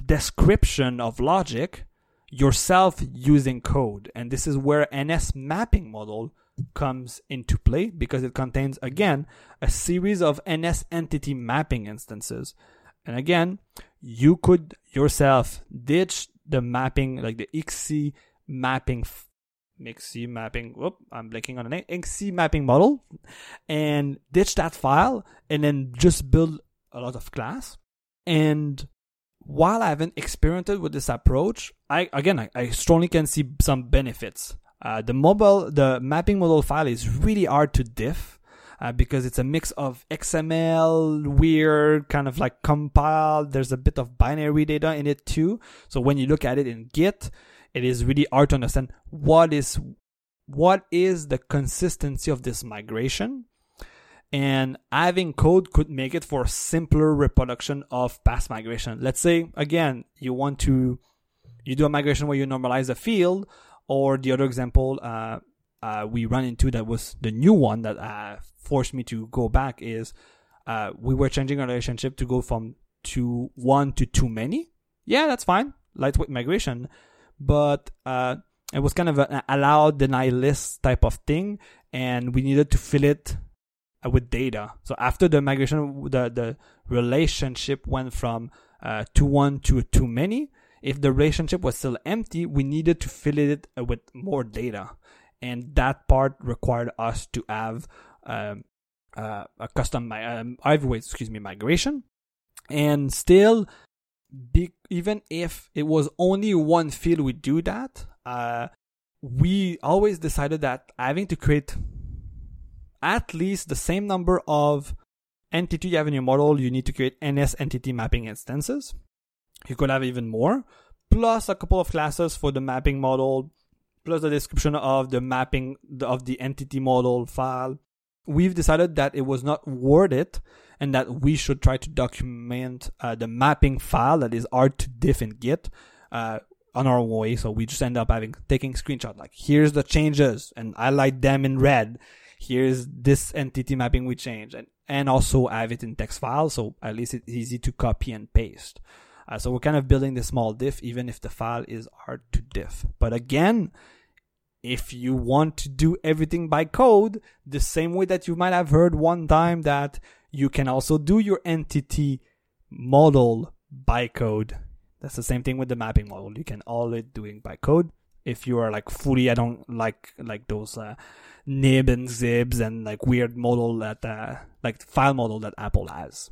description of logic yourself using code. And this is where NS mapping model comes into play because it contains again a series of NS entity mapping instances. And again, you could yourself ditch the mapping like the XC mapping XC mapping whoop I'm blinking on a name XC mapping model and ditch that file and then just build a lot of class and while I haven't experimented with this approach, I again I, I strongly can see some benefits. Uh, the mobile, the mapping model file is really hard to diff uh, because it's a mix of XML, weird, kind of like compiled. There's a bit of binary data in it too. So when you look at it in Git, it is really hard to understand what is what is the consistency of this migration. And having code could make it for simpler reproduction of past migration. Let's say again, you want to you do a migration where you normalize a field Or the other example uh, uh, we run into that was the new one that uh, forced me to go back is uh, we were changing our relationship to go from to one to too many. Yeah, that's fine. Lightweight migration. But uh, it was kind of an allow deny list type of thing. And we needed to fill it with data. So after the migration, the, the relationship went from uh, to one to too many. If the relationship was still empty, we needed to fill it uh, with more data. And that part required us to have um, uh, a custom um, excuse me, migration. And still, be, even if it was only one field we do that, uh, we always decided that having to create at least the same number of entity you have in your model, you need to create NS entity mapping instances. You could have even more, plus a couple of classes for the mapping model, plus the description of the mapping of the entity model file. We've decided that it was not worth it and that we should try to document uh, the mapping file that is hard to diff in Git uh, on our way. So we just end up having taking screenshot like here's the changes and highlight them in red. Here's this entity mapping we changed and, and also have it in text file. So at least it's easy to copy and paste. Uh, so we're kind of building this small diff even if the file is hard to diff. But again, if you want to do everything by code, the same way that you might have heard one time that you can also do your entity model by code. That's the same thing with the mapping model. You can all it doing by code. If you are like fully, I don't like like those uh, nib and xibs and like weird model that uh, like file model that Apple has.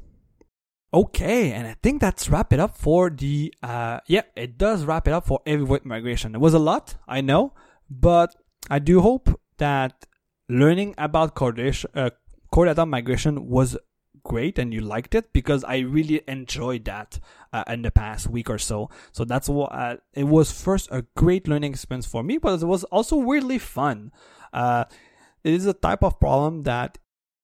Okay, and I think that's wrap it up for the uh yeah, it does wrap it up for heavyweight migration. It was a lot, I know, but I do hope that learning about core data, uh, core data migration was great and you liked it because I really enjoyed that uh, in the past week or so. So that's what uh, it was first a great learning experience for me, but it was also weirdly fun. Uh, it is a type of problem that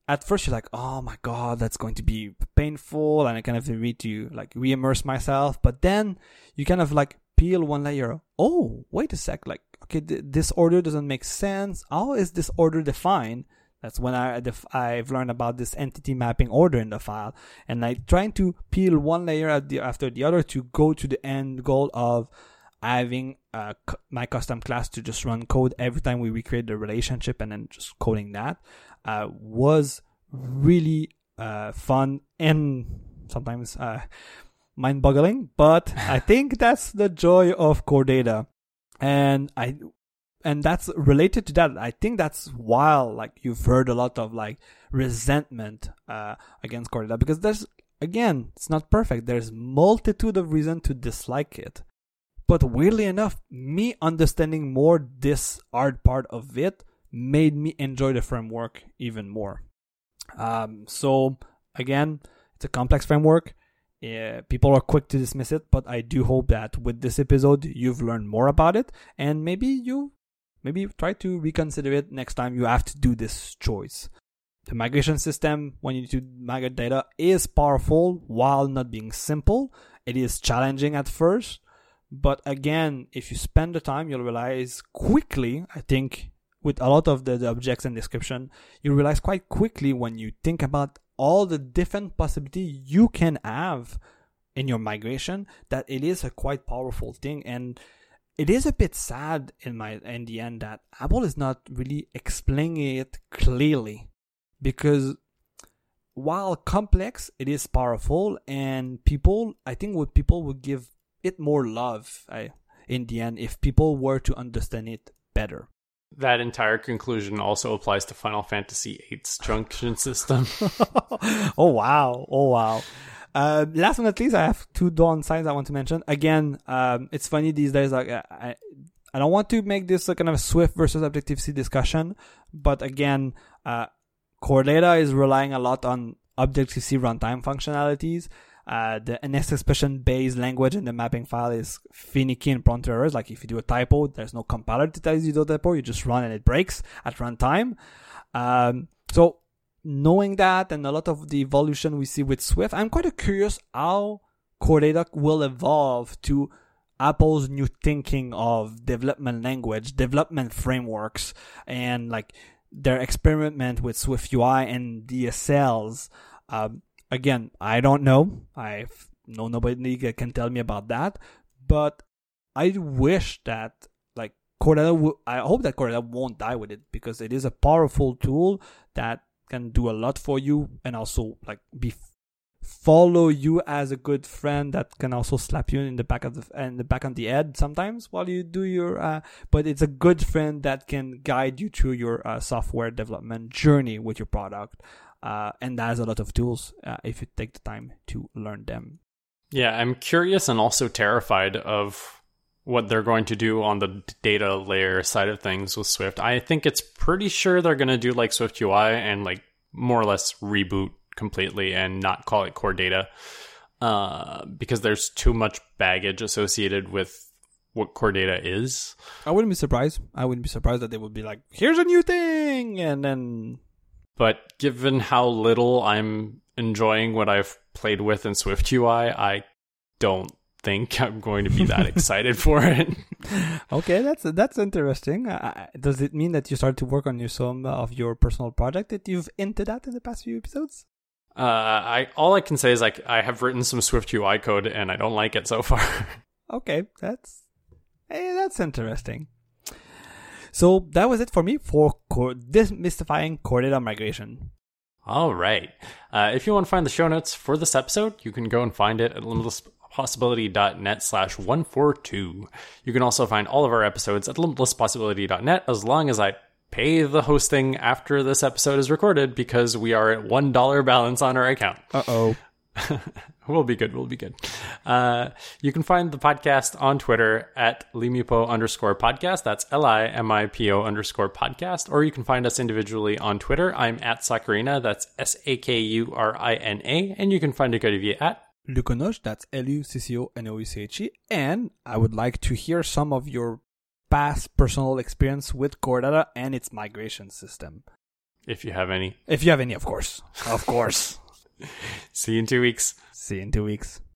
at first you're like, oh my god, that's going to be painful, and I kind of need to like re-immerse myself. But then you kind of like peel one layer. Oh, wait a sec, like okay, th- this order doesn't make sense. How is this order defined? That's when I def- I've learned about this entity mapping order in the file, and I trying to peel one layer the, after the other to go to the end goal of having uh, my custom class to just run code every time we recreate the relationship and then just coding that uh, was really uh, fun and sometimes uh, mind-boggling. But I think that's the joy of core data, and I and that's related to that. I think that's while like you've heard a lot of like resentment uh, against core data because there's again it's not perfect. There's multitude of reason to dislike it. But weirdly enough, me understanding more this art part of it made me enjoy the framework even more. Um, so again, it's a complex framework. Uh, people are quick to dismiss it, but I do hope that with this episode you've learned more about it, and maybe you maybe try to reconsider it next time you have to do this choice. The migration system, when you need to migrate data, is powerful while not being simple. It is challenging at first, but again, if you spend the time, you'll realize quickly. I think with a lot of the, the objects and description, you realize quite quickly when you think about all the different possibility you can have in your migration that it is a quite powerful thing and it is a bit sad in my in the end that Apple is not really explaining it clearly because while complex it is powerful and people I think what people would give it more love I, in the end if people were to understand it better that entire conclusion also applies to Final Fantasy VIII's junction system. oh wow! Oh wow! Uh, last but not least, I have two downsides I want to mention. Again, um, it's funny these days. Like I, I don't want to make this a kind of a Swift versus Objective C discussion, but again, uh, Core Data is relying a lot on Objective C runtime functionalities. Uh, the NS expression based language in the mapping file is finicky and prone to errors. Like if you do a typo, there's no compiler to tell you do a typo. You just run and it breaks at runtime. Um, so knowing that and a lot of the evolution we see with Swift, I'm quite curious how Data will evolve to Apple's new thinking of development language, development frameworks, and like their experiment with Swift UI and DSLs. Um, again, I don't know. I know nobody can tell me about that, but I wish that like Core Data. W- I hope that Core Data won't die with it because it is a powerful tool that can do a lot for you and also like be follow you as a good friend that can also slap you in the back of the in the back on the head sometimes while you do your uh, but it's a good friend that can guide you through your uh, software development journey with your product uh, and that has a lot of tools uh, if you take the time to learn them. Yeah i'm curious and also terrified of what they're going to do on the data layer side of things with swift i think it's pretty sure they're going to do like swift ui and like more or less reboot completely and not call it core data uh, because there's too much baggage associated with what core data is. I wouldn't be surprised. I wouldn't be surprised that they would be like, "Here's a new thing," and then. But given how little I'm enjoying what I've played with in Swift UI, I don't think I'm going to be that excited for it. okay, that's that's interesting. Uh, does it mean that you started to work on your some of your personal project that you've hinted at in the past few episodes? Uh, I all I can say is like I have written some Swift UI code and I don't like it so far. okay, that's hey, that's interesting. So that was it for me for core, demystifying core data migration. All right. Uh, if you want to find the show notes for this episode, you can go and find it at limitlesspossibility.net slash 142. You can also find all of our episodes at limitlesspossibility.net as long as I pay the hosting after this episode is recorded because we are at one dollar balance on our account. Uh oh. we'll be good. We'll be good. Uh, you can find the podcast on Twitter at Limipo underscore podcast. That's L I M I P O underscore podcast. Or you can find us individually on Twitter. I'm at Sakurina. That's S A K U R I N A. And you can find Luc-Olivier at Luconoche. That's L U C C O N O E C H E. And I would like to hear some of your past personal experience with Core Data and its migration system. If you have any. If you have any, of course. Of course. See you in two weeks. See you in two weeks.